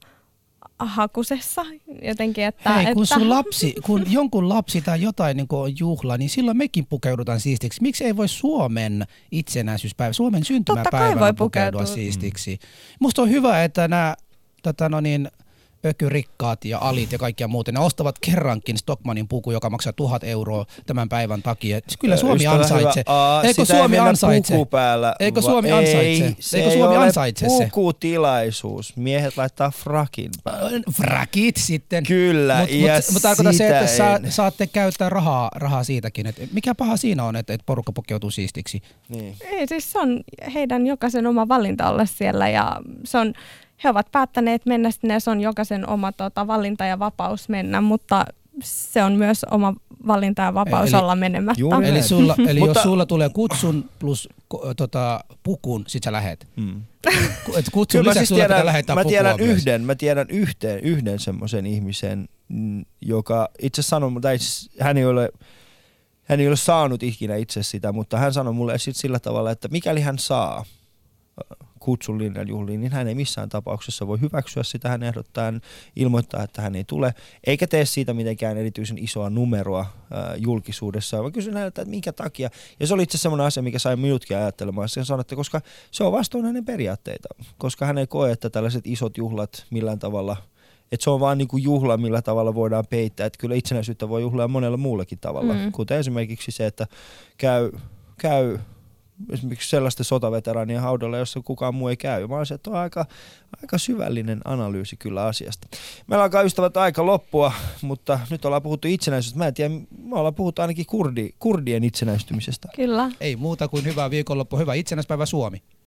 hakusessa jotenkin. Että, Hei, kun että... sun lapsi, kun jonkun lapsi tai jotain niin on juhla, niin silloin mekin pukeudutaan siistiksi. Miksi ei voi Suomen itsenäisyyspäivä, Suomen syntymäpäivä voi pukeutua, pukeutua siistiksi? Musta on hyvä, että nämä tota no niin, ökyrikkaat ja alit ja kaikkia muuta. Ne ostavat kerrankin Stockmanin puku, joka maksaa tuhat euroa tämän päivän takia. Kyllä Suomi ansaitsee. Eikö Suomi ansaitse? Päällä. Eikö Suomi ansaitse? Se Eikö Suomi ansaitse se? pukutilaisuus. Miehet laittaa frakin päälle. Frakit sitten. Kyllä. Mutta mut, mut tarkoittaa se, että saa, saatte käyttää rahaa, rahaa siitäkin. Et mikä paha siinä on, että, että porukka pukeutuu siistiksi? Niin. Ei, siis se on heidän jokaisen oma valinta olla siellä ja se on he ovat päättäneet mennä sinne ja se on jokaisen oma tota, valinta ja vapaus mennä, mutta se on myös oma valinta ja vapaus eli, olla menemättä. Juuri eli sulla, eli jos sulla tulee kutsun plus tota, pukun, sit sä lähet. Hmm. Et kutsun Kyllä lisäksi siis sulla tiedän, lähettää mä tiedän yhden, mä tiedän yhteen, yhden semmoisen ihmisen, mm, joka itse sanoi, tai hän ei ole hän ei ole saanut ikinä itse sitä, mutta hän sanoi mulle sit sillä tavalla, että mikäli hän saa kutsun juhliin, niin hän ei missään tapauksessa voi hyväksyä sitä. Hän ehdottaa, hän ilmoittaa, että hän ei tule, eikä tee siitä mitenkään erityisen isoa numeroa äh, julkisuudessa. Mä kysyn häneltä, että minkä takia. Ja se oli itse semmoinen asia, mikä sai minutkin ajattelemaan. Sen sanoi, että koska se on vastoin hänen periaatteita. Koska hän ei koe, että tällaiset isot juhlat millään tavalla – että se on vaan niinku juhla, millä tavalla voidaan peittää. Että kyllä itsenäisyyttä voi juhlia monella muullakin tavalla, mm. kuten esimerkiksi se, että käy, käy esimerkiksi sellaisten sotaveteraanien haudalla, jossa kukaan muu ei käy. Mä olisin, että on aika, aika syvällinen analyysi kyllä asiasta. Meillä alkaa ystävät aika loppua, mutta nyt ollaan puhuttu itsenäisyydestä. Mä en tiedä, me ollaan puhuttu ainakin kurdi, kurdien itsenäistymisestä. Kyllä. Ei muuta kuin hyvää viikonloppua, hyvää itsenäispäivä Suomi.